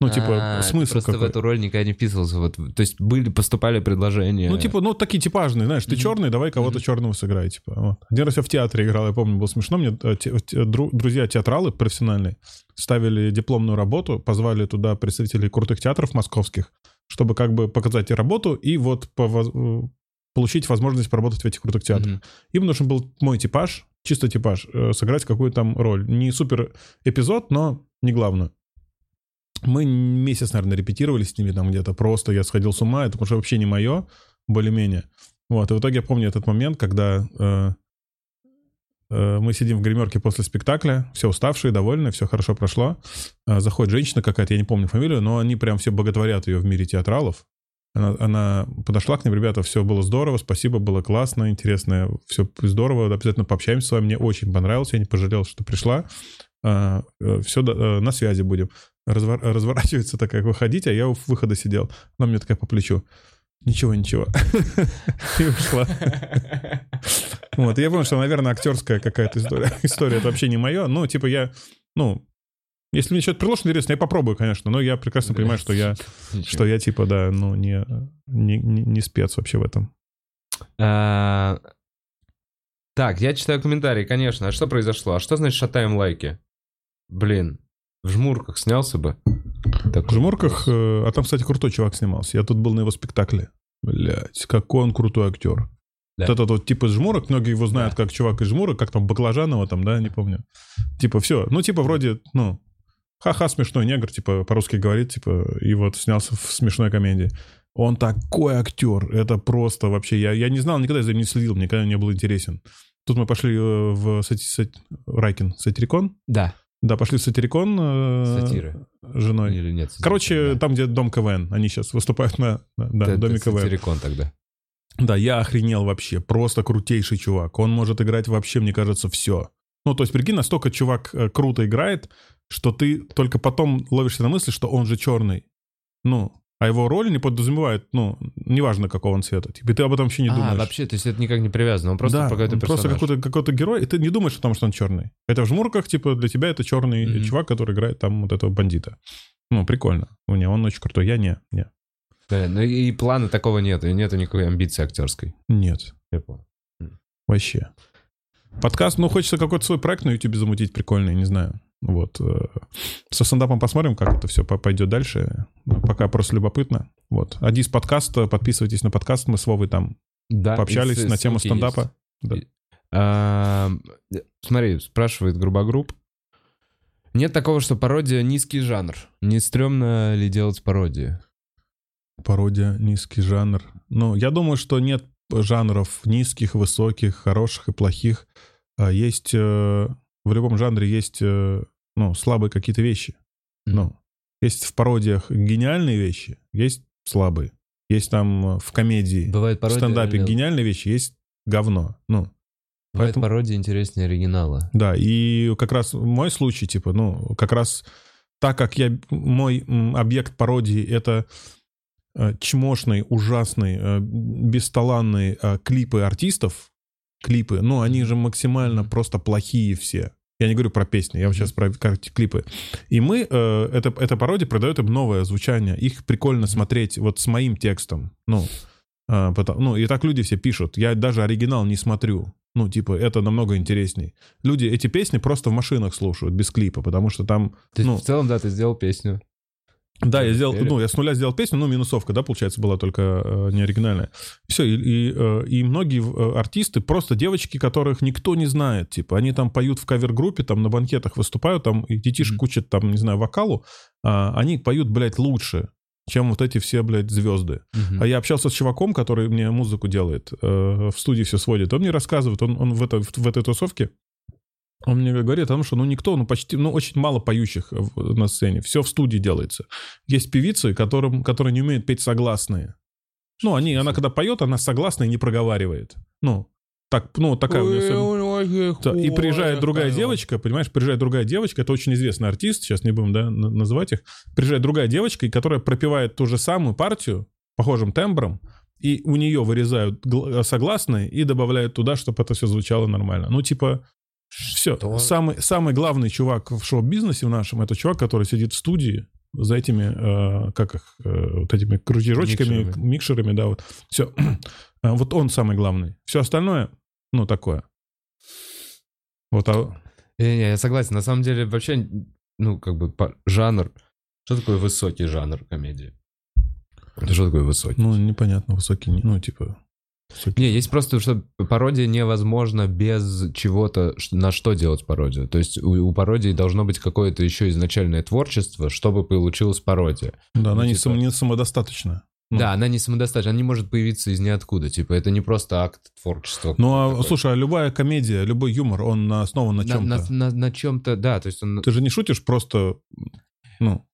Ну, типа, А, смысл просто какой? в эту роль никогда не вписывался. Вот, то есть были, поступали предложения. Ну, типа, ну, такие типажные, знаешь, ты черный, давай кого-то черного сыграй, типа. Вот. Один раз я в театре играл, я помню, было смешно, мне э, те- те- дру- друзья-театралы профессиональные ставили дипломную работу, позвали туда представителей крутых театров московских, чтобы как бы показать работу, и вот по э, получить возможность поработать в этих крутых театрах. Им нужен был мой типаж, чисто типаж, э, сыграть какую-то там роль. Не супер эпизод, но не главную. Мы месяц, наверное, репетировали с ними там где-то. Просто я сходил с ума, это уже вообще не мое, более-менее. Вот, и в итоге я помню этот момент, когда э, э, мы сидим в гримерке после спектакля, все уставшие, довольны, все хорошо прошло. Э, заходит женщина какая-то, я не помню фамилию, но они прям все боготворят ее в мире театралов. Она, она подошла к ним, ребята, все было здорово, спасибо, было классно, интересно, все здорово, обязательно пообщаемся с вами, мне очень понравилось, я не пожалел, что пришла. А, все, на связи будем. Развор, разворачивается такая, выходить, а я у выхода сидел. Она мне такая по плечу. Ничего, ничего. И ушла. Вот, я понял, что, наверное, актерская какая-то история. История это вообще не мое. Ну, типа я, ну, если мне что-то предложено интересно, я попробую, конечно, но я прекрасно понимаю, что я, что я типа, да, ну, не, не, не спец вообще в этом. А, так, я читаю комментарии, конечно. А что произошло? А что значит шатаем лайки? Блин, в жмурках снялся бы. Так в жмурках, э, а там, кстати, крутой чувак снимался. Я тут был на его спектакле. Блять, какой он крутой актер. Да. Вот этот вот типа из жмурок, многие его знают да. как чувак из жмурок, как там Баклажанова там, да, не помню. Типа все, ну типа вроде, ну, ха-ха, смешной негр, типа по-русски говорит, типа, и вот снялся в смешной комедии. Он такой актер, это просто вообще, я, я не знал, никогда за ним не следил, никогда не был интересен. Тут мы пошли э, в сати, сати, Райкин, Сатирикон. Да. Да, пошли в Сатирикон. Э, Сатиры. Женой. Или нет? Короче, да. там, где дом КВН. Они сейчас выступают на да, это, доме КВН. Сатирикон тогда. Да, я охренел вообще. Просто крутейший чувак. Он может играть вообще, мне кажется, все. Ну, то есть, прикинь, настолько чувак э, круто играет, что ты только потом ловишься на мысли, что он же черный. Ну, а его роль не подразумевает, ну, неважно, какого он цвета. Типа, ты об этом вообще не а, думаешь. вообще, то есть это никак не привязано, он просто да, какой-то он персонаж. просто какой-то, какой-то герой, и ты не думаешь о том, что он черный. Это в жмурках, типа, для тебя это черный mm-hmm. чувак, который играет там вот этого бандита. Ну, прикольно. У него он очень крутой. Я не, не. Да, ну и плана такого нет, и нету никакой амбиции актерской. Нет. Я понял. Вообще. Подкаст, ну, хочется какой-то свой проект на YouTube замутить прикольный, не знаю. Вот. Э, со стендапом посмотрим, как это все пойдет дальше. Пока просто любопытно. Вот. Адис подкаст, подписывайтесь на подкаст, мы с Вовой там да, пообщались на тему стендапа. Да. А, смотри, спрашивает Грубогрупп. Нет такого, что пародия низкий жанр. Не стрёмно ли делать пародию? Пародия низкий жанр. Ну, я думаю, что нет жанров низких, высоких, хороших и плохих. А есть э, в любом жанре есть, э, ну, слабые какие-то вещи. Mm-hmm. Ну, есть в пародиях гениальные вещи, есть слабые. Есть там э, в комедии, Бывает пародия, в стендапе или... гениальные вещи, есть говно. Ну, Бывает поэтому... пародия интереснее оригинала. Да, и как раз мой случай, типа, ну, как раз так как я, мой объект пародии — это э, чмошные, ужасные, бесталанные клипы артистов, клипы, ну, они же максимально просто плохие все. Я не говорю про песни, я вот сейчас про клипы. И мы, э, это, эта пародия продает им новое звучание. Их прикольно смотреть вот с моим текстом. Ну, э, потому, ну, и так люди все пишут. Я даже оригинал не смотрю. Ну, типа, это намного интересней. Люди эти песни просто в машинах слушают, без клипа, потому что там... То есть, ну, в целом, да, ты сделал песню. Да, я сделал, ну, я с нуля сделал песню, ну, минусовка, да, получается, была только э, не оригинальная. Все, и, и, э, и многие э, артисты, просто девочки, которых никто не знает, типа, они там поют в кавер-группе, там на банкетах выступают, там, и детишек mm-hmm. учат, там, не знаю, вокалу, а они поют, блядь, лучше, чем вот эти все, блядь, звезды. Uh-huh. А я общался с чуваком, который мне музыку делает, э, в студии все сводит. Он мне рассказывает, он, он в, это, в, в этой тусовке он мне говорит о том, что ну никто, ну почти, ну очень мало поющих на сцене. Все в студии делается. Есть певицы, которым, которые не умеют петь согласные. Ну, они, она когда поет, она согласная не проговаривает. Ну, так, ну, такая у нее... И приезжает другая девочка, понимаешь, приезжает другая девочка, это очень известный артист, сейчас не будем, да, называть их. Приезжает другая девочка, которая пропевает ту же самую партию, похожим тембром, и у нее вырезают согласные и добавляют туда, чтобы это все звучало нормально. Ну, типа, все. Что? Самый, самый главный чувак в шоу-бизнесе в нашем, это чувак, который сидит в студии за этими, э, как их, э, вот этими крутежочками, микшерами, микшерами да, вот. Все. Вот он самый главный. Все остальное, ну, такое. Вот, а... Не, не, я согласен. На самом деле, вообще, ну, как бы, жанр... Что такое высокий жанр комедии? Это что такое высокий? Ну, непонятно, высокий, ну, типа... Не, есть просто, что пародия невозможна без чего-то, на что делать пародию. То есть у, у пародии должно быть какое-то еще изначальное творчество, чтобы получилась пародия. Да, она ну, не, типа... сам, не самодостаточна. Ну. Да, она не самодостаточна, она не может появиться из ниоткуда. Типа, это не просто акт творчества. Ну, а, такой. слушай, а любая комедия, любой юмор, он основан на чем-то. На, на, на, на чем-то, да. То есть он... Ты же не шутишь просто, ну...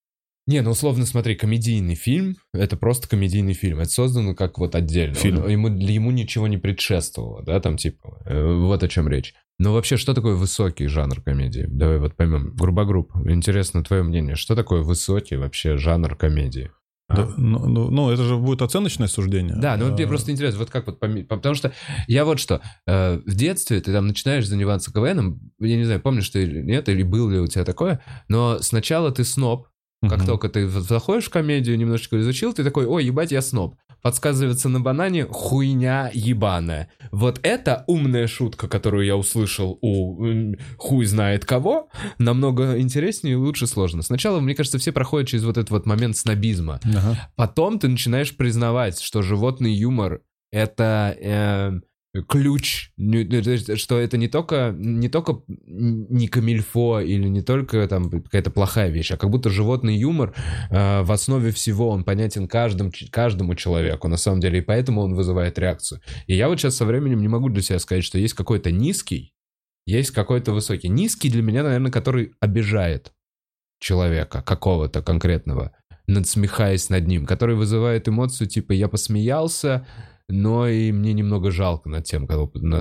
Не, ну условно смотри, комедийный фильм — это просто комедийный фильм. Это создано как вот отдельно. Фильм. Он- ему, ему ничего не предшествовало, да, там типа, э, вот о чем речь. Но вообще, что такое высокий жанр комедии? Давай вот поймем. Грубогрупп, интересно твое мнение. Что такое высокий вообще жанр комедии? А? Да, ну, ну, ну, это же будет оценочное суждение. Да, ну вот мне А, просто интересно, вот как вот, потому что я вот что, э, в детстве ты там начинаешь заниматься КВНом, я не знаю, помнишь ты или нет, или было ли у тебя такое, но сначала ты сноб, как мгм. только ты заходишь в комедию, немножечко изучил, ты такой, ой, ебать, я сноб. Подсказывается на банане хуйня ебаная. Вот это умная шутка, которую я услышал у хуй знает кого, намного интереснее и лучше сложно. Сначала, мне кажется, все проходят через вот этот вот момент снобизма. Ага. Потом ты начинаешь признавать, что животный юмор это э, ключ, то есть, что это не только не только не камильфо или не только там какая-то плохая вещь, а как будто животный юмор э, в основе всего он понятен каждому каждому человеку на самом деле, и поэтому он вызывает реакцию. И я вот сейчас со временем не могу для себя сказать, что есть какой-то низкий, есть какой-то высокий. Низкий для меня, наверное, который обижает человека какого-то конкретного, надсмехаясь над ним, который вызывает эмоцию типа «я посмеялся», но и мне немного жалко над тем,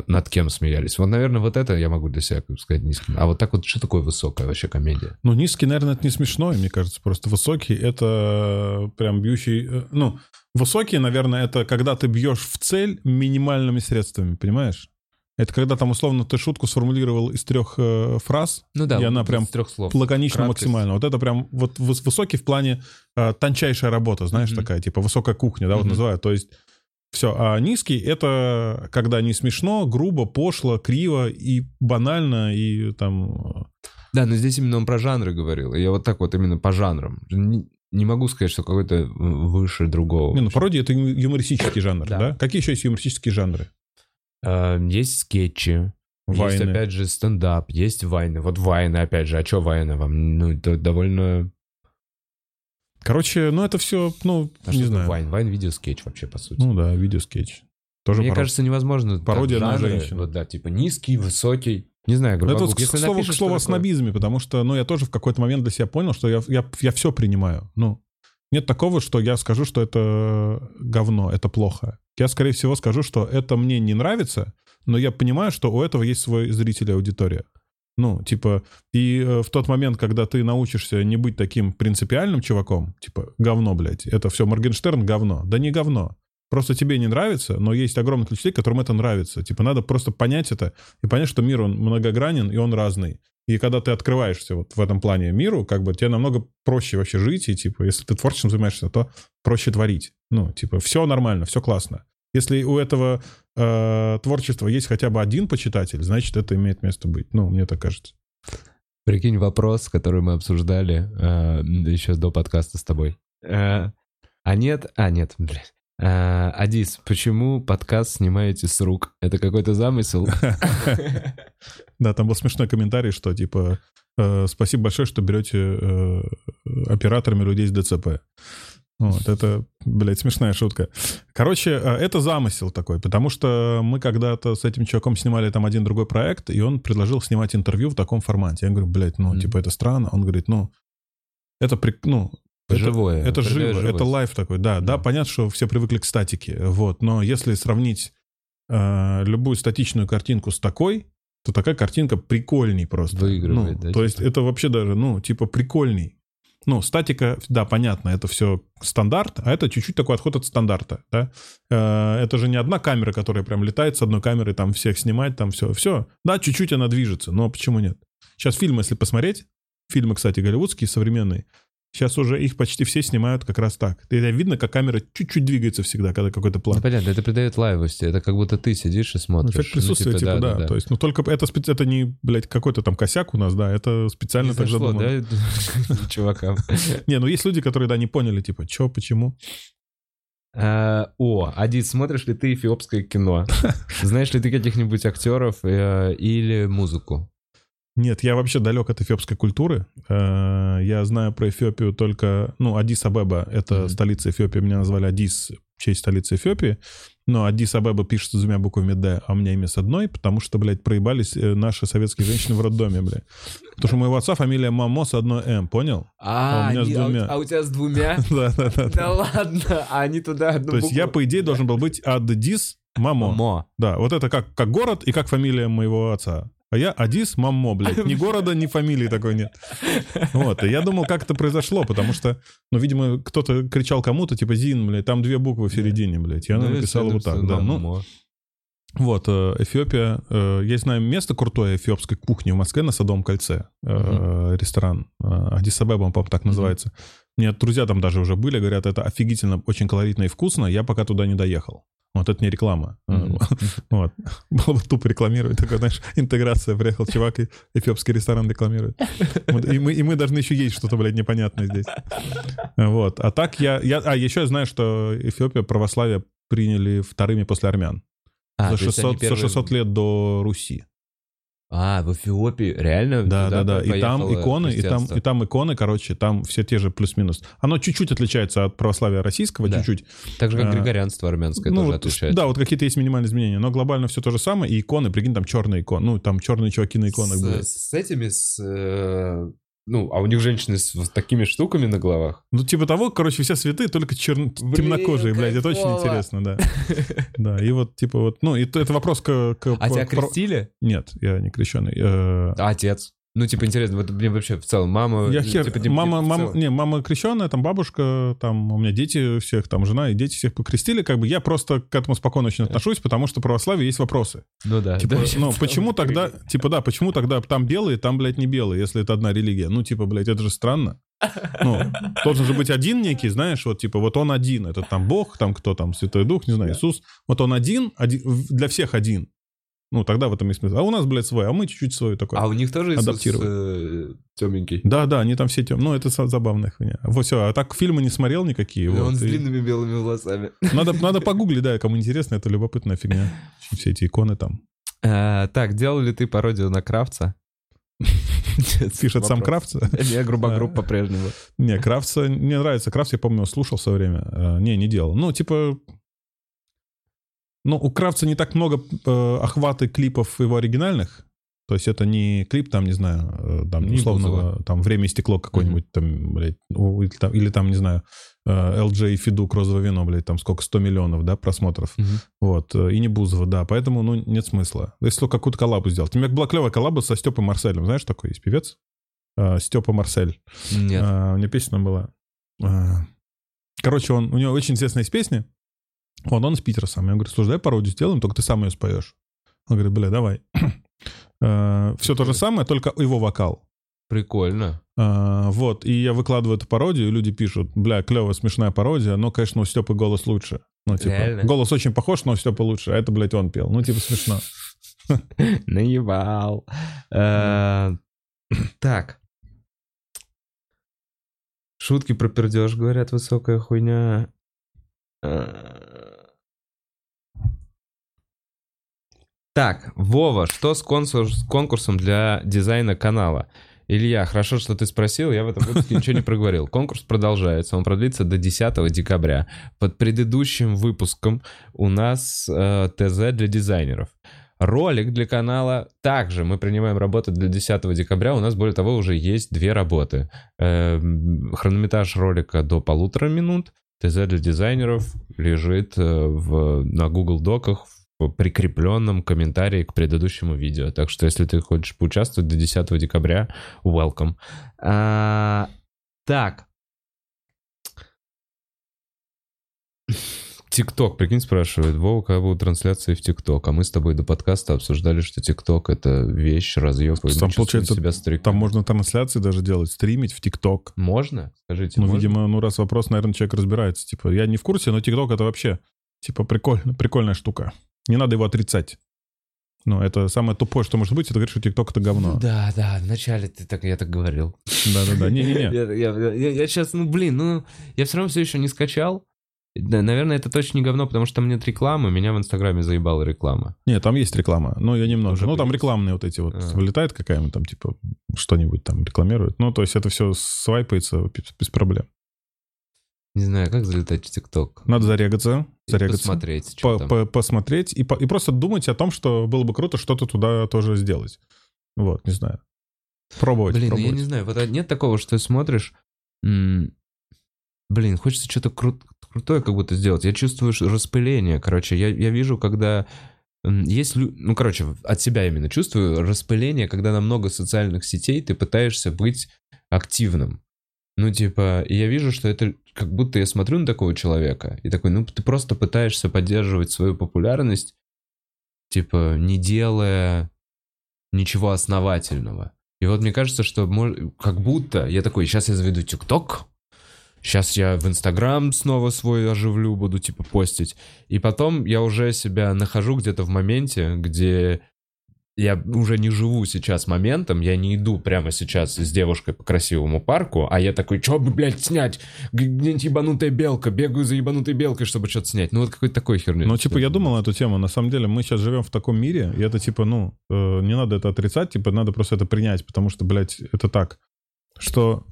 над кем смеялись. Вот, наверное, вот это я могу для себя как сказать низким. А вот так вот, что такое высокая вообще комедия? Ну, низкий, наверное, это не смешно, мне кажется. Просто высокий — это прям бьющий... э, Ну, высокий, наверное, это когда ты бьешь в цель минимальными средствами, понимаешь? Это когда там, условно, ты шутку сформулировал из трех э, фраз, Ну да, И она вот прям трех слов. лаконично Краткость. максимально. Вот это прям вот выс- высокий в плане э, тончайшая работа, знаешь, Мгм. такая, типа высокая кухня, да, вот Мгм. называют. То есть все. А низкий — это когда не смешно, грубо, пошло, криво и банально, и там... э, Да, но здесь именно он про жанры говорил. Я вот так вот именно по жанрам. Не, не могу сказать, что какой-то э, выше другого. Не, ну, пародия — это юмористический жанр, Да. да. Какие еще есть юмористические жанры? Э, Есть скетчи. Есть, Вайны. опять же, стендап, есть вайны. Вот вайны, опять же. А что вайны вам? Ну, это довольно... Короче, ну это все, ну, А не знаю. Вайн? Вайн видеоскетч вообще, по сути. Ну да, видеоскетч. Тоже Мне парод- кажется, невозможно. пародия на жанры, женщин. Вот, да, типа низкий, высокий. Не знаю, Это грубо вот, к если слову, напишешь, к слову о что такое- снобизме, потому что, ну, я тоже в какой-то момент для себя понял, что я, я, я все принимаю. Ну, нет такого, что я скажу, что это говно, это плохо. Я, скорее всего, скажу, что это мне не нравится, но я понимаю, что у этого есть свой зритель и аудитория. Ну, типа, и э, в тот момент, когда ты научишься не быть таким принципиальным чуваком, типа, говно, блядь, это все Моргенштерн говно. Да не говно. Просто тебе не нравится, но есть огромное количество людей, которым это нравится. Типа, надо просто понять это и понять, что мир, он многогранен, и он разный. И когда ты открываешься вот в этом плане миру, как бы тебе намного проще вообще жить, и типа, если ты творчеством занимаешься, то проще творить. Ну, типа, все нормально, все классно. Если у этого э, творчества есть хотя бы один почитатель, значит, это имеет место быть. Ну, мне так кажется. Прикинь вопрос, который мы обсуждали э, еще до подкаста с тобой. Э, а нет, а нет, блядь. Э, Адис, почему подкаст снимаете с рук? Это какой-то замысел? Да, там был смешной комментарий, что типа э, спасибо большое, что берете э, операторами людей с ДЦП. Вот, это, блядь, смешная шутка. Короче, э, это замысел такой, потому что мы когда-то с этим чуваком снимали там один другой проект, и он предложил снимать интервью в таком формате. Я говорю, блядь, ну, Мгм. типа, это странно. Он говорит, ну, это, при- ну, это- Живое. это Придает живо, живость. это лайф такой, да, да, Да. понятно, что все привыкли к статике, вот, но если сравнить э, любую статичную картинку с такой, то такая картинка прикольней просто. Выигрывает, Ну, да, То есть типа? это вообще даже, ну, типа прикольней. Ну, статика, да, понятно, это все стандарт, а это чуть-чуть такой отход от стандарта, да. Э, Это же не одна камера, которая прям летает с одной камеры, там всех снимать, там все, все. Да, чуть-чуть она движется, но почему нет? Сейчас фильмы, если посмотреть, фильмы, кстати, голливудские, современные, сейчас уже их почти все снимают как раз так. И видно, как камера чуть-чуть двигается всегда, когда какой-то план. Ну, понятно, это придает лайвости. Это как будто ты сидишь и смотришь. Эффект присутствия, Ну, типа, да, То есть, ну, только это, специ- это не, блядь, какой-то там косяк у нас, да, это специально Не так зашло, задумано. да, чувакам. Не, ну есть люди, которые, да, не поняли, типа, чё, почему. Э, О, Адит, смотришь ли ты эфиопское кино? Знаешь ли ты каких-нибудь актеров э, или музыку? Нет, я вообще далек от эфиопской культуры. Э, Я знаю про Эфиопию только... Ну, Адис Абеба — это Мгм. столица Эфиопии. Меня назвали Адис в честь столицы Эфиопии. но Аддис Абеба пишется двумя буквами «Д», а у меня имя с одной, потому что, блядь, проебались э, наши советские женщины в роддоме, блядь. Потому что у моего отца фамилия Мамо с одной «М», понял? А, А у меня с они- а у- двумя. а у тебя с двумя? Да-да-да. Да ладно, а они туда одну То есть я, по идее, должен был быть Аддис Мамо. Мо. Да, вот это как, как город и как фамилия моего отца. А я Адис Маммо, блядь. Ни города, ни фамилии такой нет. Вот, и я думал, как это произошло, потому что, ну, видимо, кто-то кричал кому-то, типа, Зин, блядь, там две буквы в середине, блядь. Я Ну, написал вот так, да. Ну, вот, э, Эфиопия. э, Я знаю место крутое эфиопской кухни в Москве на Садовом кольце. э, Ресторан. Адис Абеба, он, по-моему, так называется. Мне друзья там даже уже были, говорят, это офигительно, очень колоритно и вкусно. Я пока туда не доехал. Вот это не реклама. Мгм. Вот. Было бы тупо рекламировать. Такой, знаешь, интеграция. Приехал чувак и эфиопский ресторан рекламирует. Вот, И мы, и мы должны еще есть что-то, блядь, непонятное здесь. Вот. А так я... я а, еще я знаю, что Эфиопия православие приняли вторыми после армян. А, за, то есть они 600, за первые- 600 лет до Руси. А, в Эфиопии реально? Да, да, да. И там иконы, и там, и там иконы, короче, там все те же плюс-минус. Оно чуть-чуть отличается от православия российского, Да. чуть-чуть. Так же, как а, григорианство армянское тоже вот, отличается. Да, вот какие-то есть минимальные изменения, но глобально все то же самое. И иконы, прикинь, там черные иконы. Ну, там черные чуваки на иконах с, были. с этими, с... ну, а у них женщины с вот такими штуками на головах. Ну, типа того, короче, все святые, только черн... Блин, темнокожие, блядь. Это очень интересно, да. Да, и вот, типа, вот, ну, это вопрос к... А тебя крестили? Нет, я не крещеный. Э, А отец? Ну, типа, интересно, вот мне вообще в целом мама... Я ну, хер... типа, не- мама, мама, не, мама крещенная, там бабушка, там у меня дети всех, там жена и дети всех покрестили, как бы я просто к этому спокойно очень отношусь, потому что в православии есть вопросы. Ну да. Типа, да, ну, почему тогда, типа, да, почему тогда там белые, там, блядь, не белые, если это одна религия? Ну, типа, блядь, это же странно. Ну, должен же быть один некий, знаешь, вот, типа, вот он один, это там Бог, там кто там, Святой Дух, не знаю, Иисус. Вот он один, один для всех один. Ну, тогда в этом и смысл. А у нас, блядь, свой, а мы чуть-чуть свой такой. А у них тоже Иисус Адаптировать. э, темненький? Да, да, они там все тем. Ну, это забавная хуйня. Вот все, а так фильмы не смотрел никакие. Да вот, он с и- длинными белыми волосами. Надо, надо погуглить, да, кому интересно, это любопытная фигня. Все эти иконы там. А, Так, делал ли ты пародию на Кравца? Пишет сам. Кравца. Не, грубогрупп по-прежнему. Не, Кравца, мне нравится. Кравц, я помню, слушал в свое время. Э, Не, не делал. Ну, типа... Ну, у Кравца не так много э, охвата клипов его оригинальных. То есть это не клип, там, не знаю, э, там, Не условного, там, «Время и стекло» какой-нибудь, там, блядь, или, там, или там, не знаю, э, LJ и Федук «Розовое вино», блядь, там сколько, 100 миллионов, да, просмотров. Мгм. Вот, э, и не Бузова, да, поэтому, ну, нет смысла. Если только какую-то коллабу сделать. У меня была клевая коллаба со Степой Марселем, знаешь, такой есть певец? Э, Степа Марсель. Нет. А, у меня песня была. Короче, он, у него очень известная есть песня. Вот он из Питера сам. Я говорю, слушай, давай пародию сделаем, только ты сам ее споешь. Он говорит, бля, давай. Все то же самое, только его вокал. Прикольно. А, Вот, и я выкладываю эту пародию, и люди пишут, бля, клевая, смешная пародия, но, конечно, у Степы голос лучше. Ну, типа, Реально? голос очень похож, но у Степы лучше, а это, блядь, он пел. Ну, типа, смешно. Наебал. Э, Так. Шутки про пердеж, говорят, высокая хуйня. Так, Вова, что с конкурс- с конкурсом для дизайна канала? Илья, хорошо, что ты спросил, я в этом выпуске ничего не проговорил. Конкурс продолжается, он продлится до 10 декабря. Под предыдущим выпуском у нас э, ТЗ для дизайнеров. Ролик для канала также мы принимаем работу для 10 декабря. У нас, более того, уже есть две работы. Эм, Хронометраж ролика до полутора минут. ТЗ для дизайнеров лежит э, в, на Google Доках прикрепленном комментарии к предыдущему видео. Так что, если ты хочешь поучаствовать до 10 декабря, welcome. А, так. ТикТок, прикинь, спрашивает. Вова, когда будут трансляции в ТикТок? А мы с тобой до подкаста обсуждали, что ТикТок — это вещь, мы Там, получается, себя стариками. Там можно трансляции даже делать, стримить в ТикТок. Можно? Скажите, Ну, можно? видимо, ну, раз вопрос, наверное, человек разбирается. Типа, я не в курсе, но ТикТок это вообще, типа, прикольно, прикольная штука. Не надо его отрицать. Ну, это самое тупое, что может быть, это говорить, что ТикТок это говно. Да, да, вначале ты так, я так говорил. Да-да-да, не-не-не. Я, сейчас, ну блин, ну я все равно все еще не скачал. Наверное, это точно не говно, потому что там нет рекламы. Меня в Инстаграме заебала реклама. Не, там есть реклама, но я немного. Уже Ну, там рекламные вот эти вот. А. Вылетает какая-нибудь там, типа, что-нибудь там рекламирует. Ну, то есть это все свайпается без проблем. Не знаю, как залетать в ТикТок. Надо зарегаться, зарегаться. Посмотреть, по- по- посмотреть и, по- и просто думать о том, что было бы круто что-то туда тоже сделать. Вот, не знаю. Пробовать, Блин, ну я пробовать. не знаю, вот а нет такого, что ты смотришь, блин, хочется что-то кру- крутое как будто сделать. Я чувствую распыление, короче, я, я вижу, когда есть, ну, короче, от себя именно чувствую распыление, когда на много социальных сетей ты пытаешься быть активным. Ну, типа, я вижу, что это как будто я смотрю на такого человека и такой, ну, ты просто пытаешься поддерживать свою популярность, типа, не делая ничего основательного. И вот мне кажется, что мож- как будто я такой, сейчас я заведу ТикТок, сейчас я в Инстаграм снова свой оживлю, буду типа постить. И потом я уже себя нахожу где-то в моменте, где я уже не живу сейчас моментом, я не иду прямо сейчас с девушкой по красивому парку, а я такой, что бы, блядь, снять? Где-нибудь ебанутая белка, бегаю за ебанутой белкой, чтобы что-то снять. Ну вот какой-то такой херню. Ну, типа, я думал на эту тему. На самом деле, мы сейчас живем в таком мире, и это, типа, ну, э, не надо это отрицать, типа, надо просто это принять, потому что, блядь, это так, что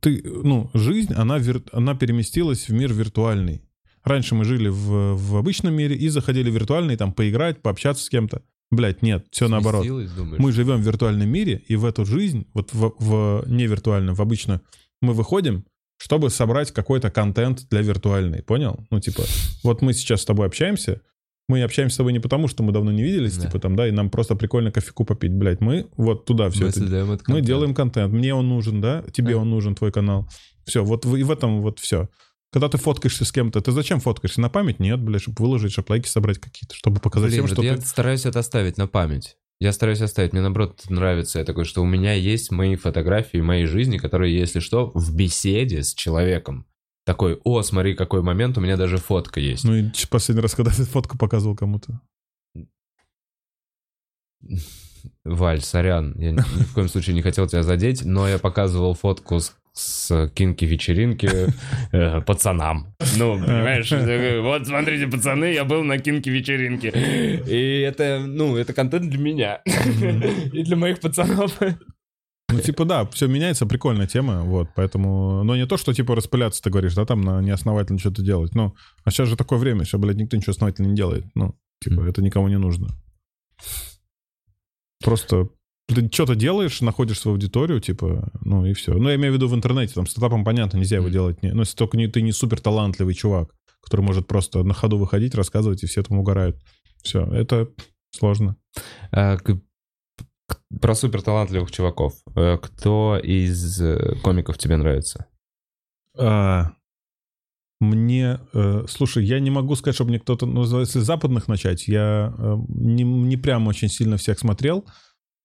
ты, ну, жизнь, она, вир- она переместилась в мир виртуальный. Раньше мы жили в, в обычном мире и заходили в виртуальный, там, поиграть, пообщаться с кем-то. Блядь, нет, все наоборот. Думаешь? Мы живем в виртуальном мире, и в эту жизнь, вот в, в невиртуальную, в обычную, мы выходим, чтобы собрать какой-то контент для виртуальной, понял? Ну, типа, вот мы сейчас с тобой общаемся, мы общаемся с тобой не потому, что мы давно не виделись, Да. типа там, да, и нам просто прикольно кофейку попить, блядь, мы вот туда все Мы это... Мы контент. делаем контент, мне он нужен, да, тебе Да. он нужен, твой канал. Все, вот и в этом вот все. Когда ты фоткаешься с кем-то, ты зачем фоткаешься? На память? Нет, блядь, чтобы выложить, чтобы лайки собрать какие-то, чтобы показать Блин, всем, что я ты... стараюсь это оставить на память. Я стараюсь оставить. Мне, наоборот, нравится такое, что у меня есть мои фотографии моей жизни, которые, если что, в беседе с человеком. Такой, о, смотри, какой момент, у меня даже фотка есть. Ну и последний раз, когда ты фотку показывал кому-то. Валь, сорян, я ни в коем случае не хотел тебя задеть, но я показывал фотку с, с кинки-вечеринки э, пацанам. Ну, понимаешь, такой, вот смотрите, пацаны, я был на кинки-вечеринке. И это, ну, это контент для меня. И для моих пацанов. Ну, типа, да, все меняется, прикольная тема, вот, поэтому... Но не то, что, типа, распыляться, ты говоришь, да, там, на неосновательно что-то делать, ну, а сейчас же такое время, что, блядь, никто ничего основательно не делает, ну, типа, это никому не нужно. Просто ты что-то делаешь, находишь свою аудиторию, типа, ну, и все. Ну, я имею в виду в интернете, там, стартапом понятно, нельзя его делать, не, ну, если только не, ты не супер талантливый чувак, который может просто на ходу выходить, рассказывать, и все этому угорают. Все, это сложно. А, к- к- Про суперталантливых чуваков. Э, Кто из э, комиков тебе нравится? А, мне, э, слушай, я не могу сказать, чтобы мне кто-то, ну, если западных начать, я э, не, не прям очень сильно всех смотрел.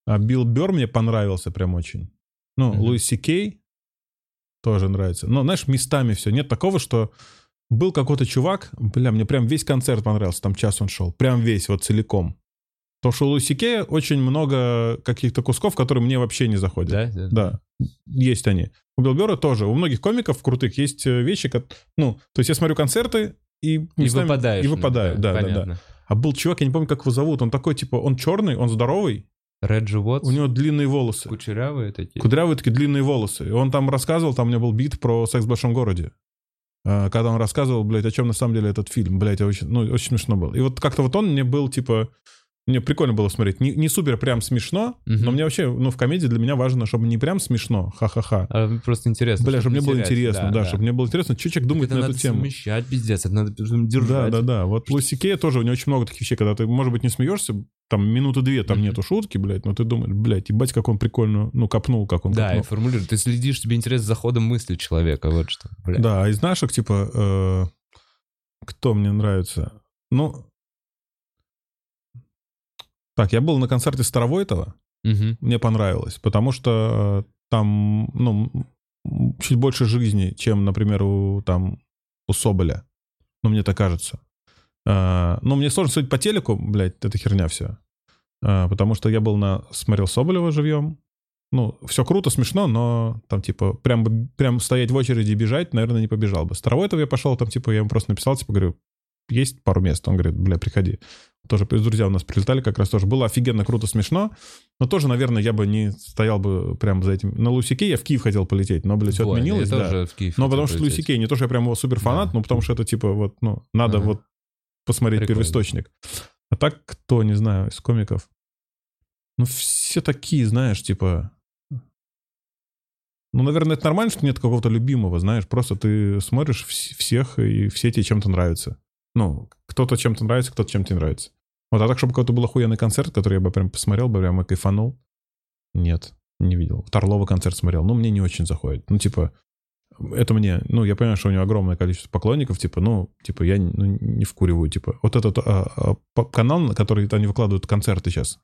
А Билл Бёрр мне понравился прям очень. Ну, Мгм. Луис Си Кей тоже нравится. Но, знаешь, местами все. Нет такого, что был какой-то чувак, бля, мне прям весь концерт понравился, там час он шел, прям весь, вот целиком. Потому что у Луиси Кея очень много каких-то кусков, которые мне вообще не заходят. Да, есть они. У Билл Бёрра тоже. У многих комиков крутых есть э, вещи, как, ну, то есть я смотрю концерты и И местами- выпадаешь. И выпадаю, да, да, да. понятно. А был чувак, я не помню, как его зовут, он такой, типа, он черный, он здоровый, Реджи Уотс? у него длинные волосы. Кучерявые такие? Кудрявые такие длинные волосы. И он там рассказывал, там у меня был бит про секс в большом городе. А, Когда он рассказывал, блядь, о чем на самом деле этот фильм. Блядь, очень, ну, очень смешно было. И вот как-то вот он мне был, типа, мне прикольно было смотреть. Не, не супер прям смешно, Мгм. но мне вообще, ну, в комедии для меня важно, чтобы не прям смешно, ха-ха-ха. А, просто интересно. Бля, чтобы не мне было интересно, да, чтобы мне было интересно, что человек думает это на надо эту тему. совмещать, пиздец, это надо держать. Да, да, да. Вот Луиси Кея тоже, у него очень много таких вещей, когда ты, может быть, не смеешься, там минуты две там Мгм. нету шутки, блядь, но ты думаешь, блядь, ебать, как он прикольно, ну, копнул, как он Да, и копнул. формулируешь. Ты следишь, тебе интересно за ходом мысли человека, вот что. Бля. Да, а из наших, типа, э, кто мне нравится? Ну, так, я был на концерте Старовойтова, Мгм. мне понравилось, потому что э, там, ну, чуть больше жизни, чем, например, у, там, у Соболя. Ну, мне так кажется. А, ну, мне сложно судить по телеку, блядь, это херня все. потому что я был на... Смотрел Соболева живьем. Ну, все круто, смешно, но там, типа, прям, прям стоять в очереди и бежать, наверное, не побежал бы. Старовойтов я пошел, там, типа, я ему просто написал, типа, говорю, есть пару мест. Он говорит, бля, приходи. Тоже друзья у нас прилетали, как раз тоже. Было офигенно, круто, смешно. Но тоже, наверное, я бы не стоял бы прям за этим. На Лусике я в Киев хотел полететь, но, блядь, все Вот, отменилось. я да. тоже в Киев Но потому что полететь. Лусикей, не то, что я прям его супер фанат, Да. но потому что это типа вот, ну, надо Ага. вот посмотреть Прикольно. первоисточник. А так, кто, не знаю, из комиков? Ну, все такие, знаешь, типа... Ну, наверное, это нормально, что нет какого-то любимого, знаешь, просто ты смотришь вс- всех, и все тебе чем-то нравятся. Ну, кто-то чем-то нравится, кто-то чем-то не нравится. Вот, а так, чтобы какой-то был охуенный концерт, который я бы прям посмотрел бы, прям и кайфанул, нет, не видел. Торлова концерт смотрел, ну, мне не очень заходит. Ну, типа, это мне, ну, я понимаю, что у него огромное количество поклонников, типа, ну, типа, я ну, не вкуриваю, типа. Вот этот а, а, канал, на который они выкладывают концерты сейчас,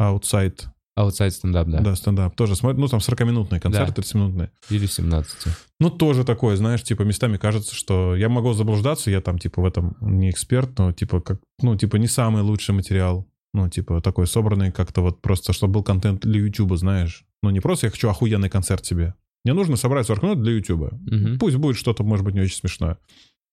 Outside, Outside стендап, да. да, стендап, тоже смотрю, ну, там 40-минутные концерты, Да. 30-минутные. Или 17. Ну, тоже такое, знаешь, типа, местами кажется, что я могу заблуждаться, я там, типа, в этом не эксперт, но, типа, как, ну, типа, не самый лучший материал. Ну, типа, такой собранный как-то вот просто, чтобы был контент для Ютуба, знаешь. Ну, не просто я хочу охуенный концерт себе. Мне нужно собрать 40 минут для Ютуба. Мгм. Пусть будет что-то, может быть, не очень смешное.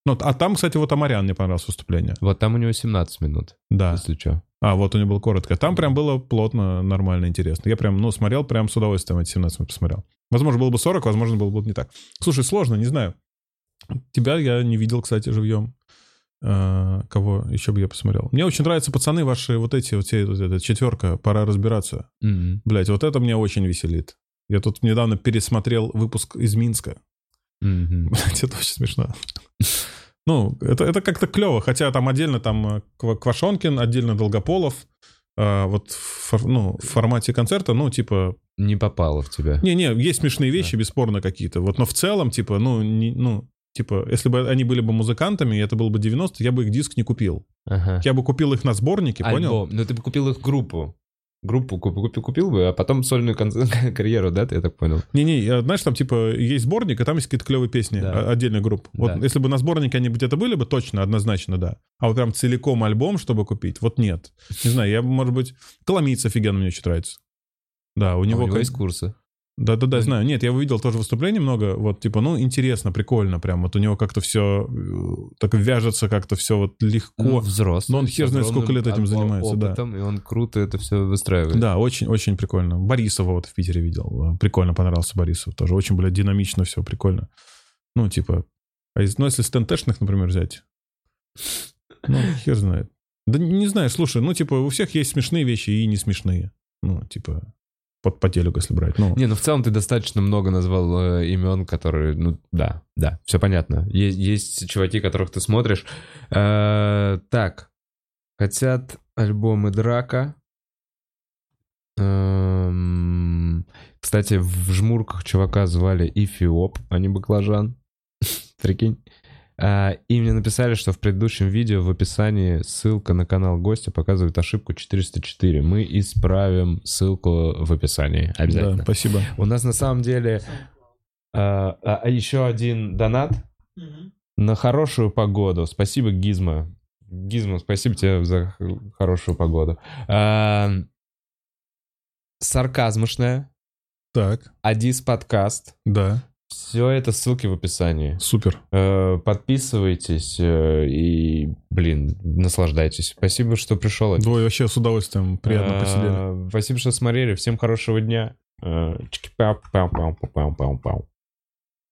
Ну, а там, кстати, вот Амарян мне понравилось выступление. Вот там у него 17 минут, Да. если что. А, вот у него было коротко. Там прям было плотно, нормально, интересно. Я прям, ну, смотрел прям с удовольствием эти 17 минут посмотрел. Возможно, было бы 40, возможно, было бы не так. Слушай, сложно, не знаю. Тебя я не видел, кстати, живьем. А, кого еще бы я посмотрел? Мне очень нравятся пацаны ваши, вот эти, вот все, вот эта четверка, пора разбираться. Мгм. Блять, вот это меня очень веселит. Я тут недавно пересмотрел выпуск из Минска. Мгм. Блять, это очень смешно. Ну, это, это как-то клево, хотя там отдельно там э, Ква- Квашонкин, отдельно Долгополов. А, вот в, ну, в формате концерта, ну, типа... Не попало в тебя. Не-не, есть смешные вещи, бесспорно, какие-то. Вот, но в целом, типа, ну, не, ну, типа, если бы они были бы музыкантами, и это было бы 90 я бы их диск не купил. Ага. Я бы купил их на сборнике, понял? Альбом. Ну, ты бы купил их группу. Группу купил, купил, бы, а потом сольную кон- карьеру, да, ты я так понял? Не-не, знаешь, там, типа, есть сборник, и там есть какие-то клевые песни, Да. о- отдельных групп. Вот Да. если бы на сборнике они где-то были бы, точно, однозначно, да. А вот прям целиком альбом, чтобы купить, вот нет. Не знаю, я, может быть... Коломийц офигенно мне очень нравится. Да, у А него... у него есть курсы. Да-да-да, Ну, знаю. Нет, я увидел тоже выступлений много, вот, типа, ну, интересно, прикольно прям. Вот у него как-то все так вяжется, как-то все вот легко. Ну, взрослый. но он с хер знает, сколько лет этим занимается, да. опытом, И он круто это все выстраивает. Да, очень-очень прикольно. Борисова вот в Питере видел. Прикольно понравился Борисов. Тоже очень, блядь, динамично все, прикольно. Ну, типа... А из- ну, если стентэшных, например, взять, ну, хер знает. Да не знаю, слушай, ну, типа, у всех есть смешные вещи и не смешные. Ну, типа, под по телеку, если брать. Ну, Не, ну в целом ты достаточно много назвал э, имен, которые, ну да, да, все понятно. Есть, есть чуваки, которых ты смотришь. Э, так, хотят альбомы Драка. Эм, кстати, в жмурках чувака звали Эфиоп, а не Баклажан. Прикинь. А, и мне написали, что в предыдущем видео в описании ссылка на канал гостя показывает ошибку 404. Мы исправим ссылку в описании. да, Обязательно. спасибо. У нас на самом деле а, а, а еще один донат на хорошую погоду. Спасибо, Гизма. Гизма, спасибо тебе за хорошую погоду. А, сарказмошная. Так, Адис подкаст. да, Все это ссылки в описании. супер. Э, Подписывайтесь э, и, блин, наслаждайтесь. Спасибо, что пришел. Двое вообще с удовольствием приятно Э, посидели. Спасибо, что смотрели. Всем хорошего дня. Э, чики-пау-пау-пау-пау-пау-пау.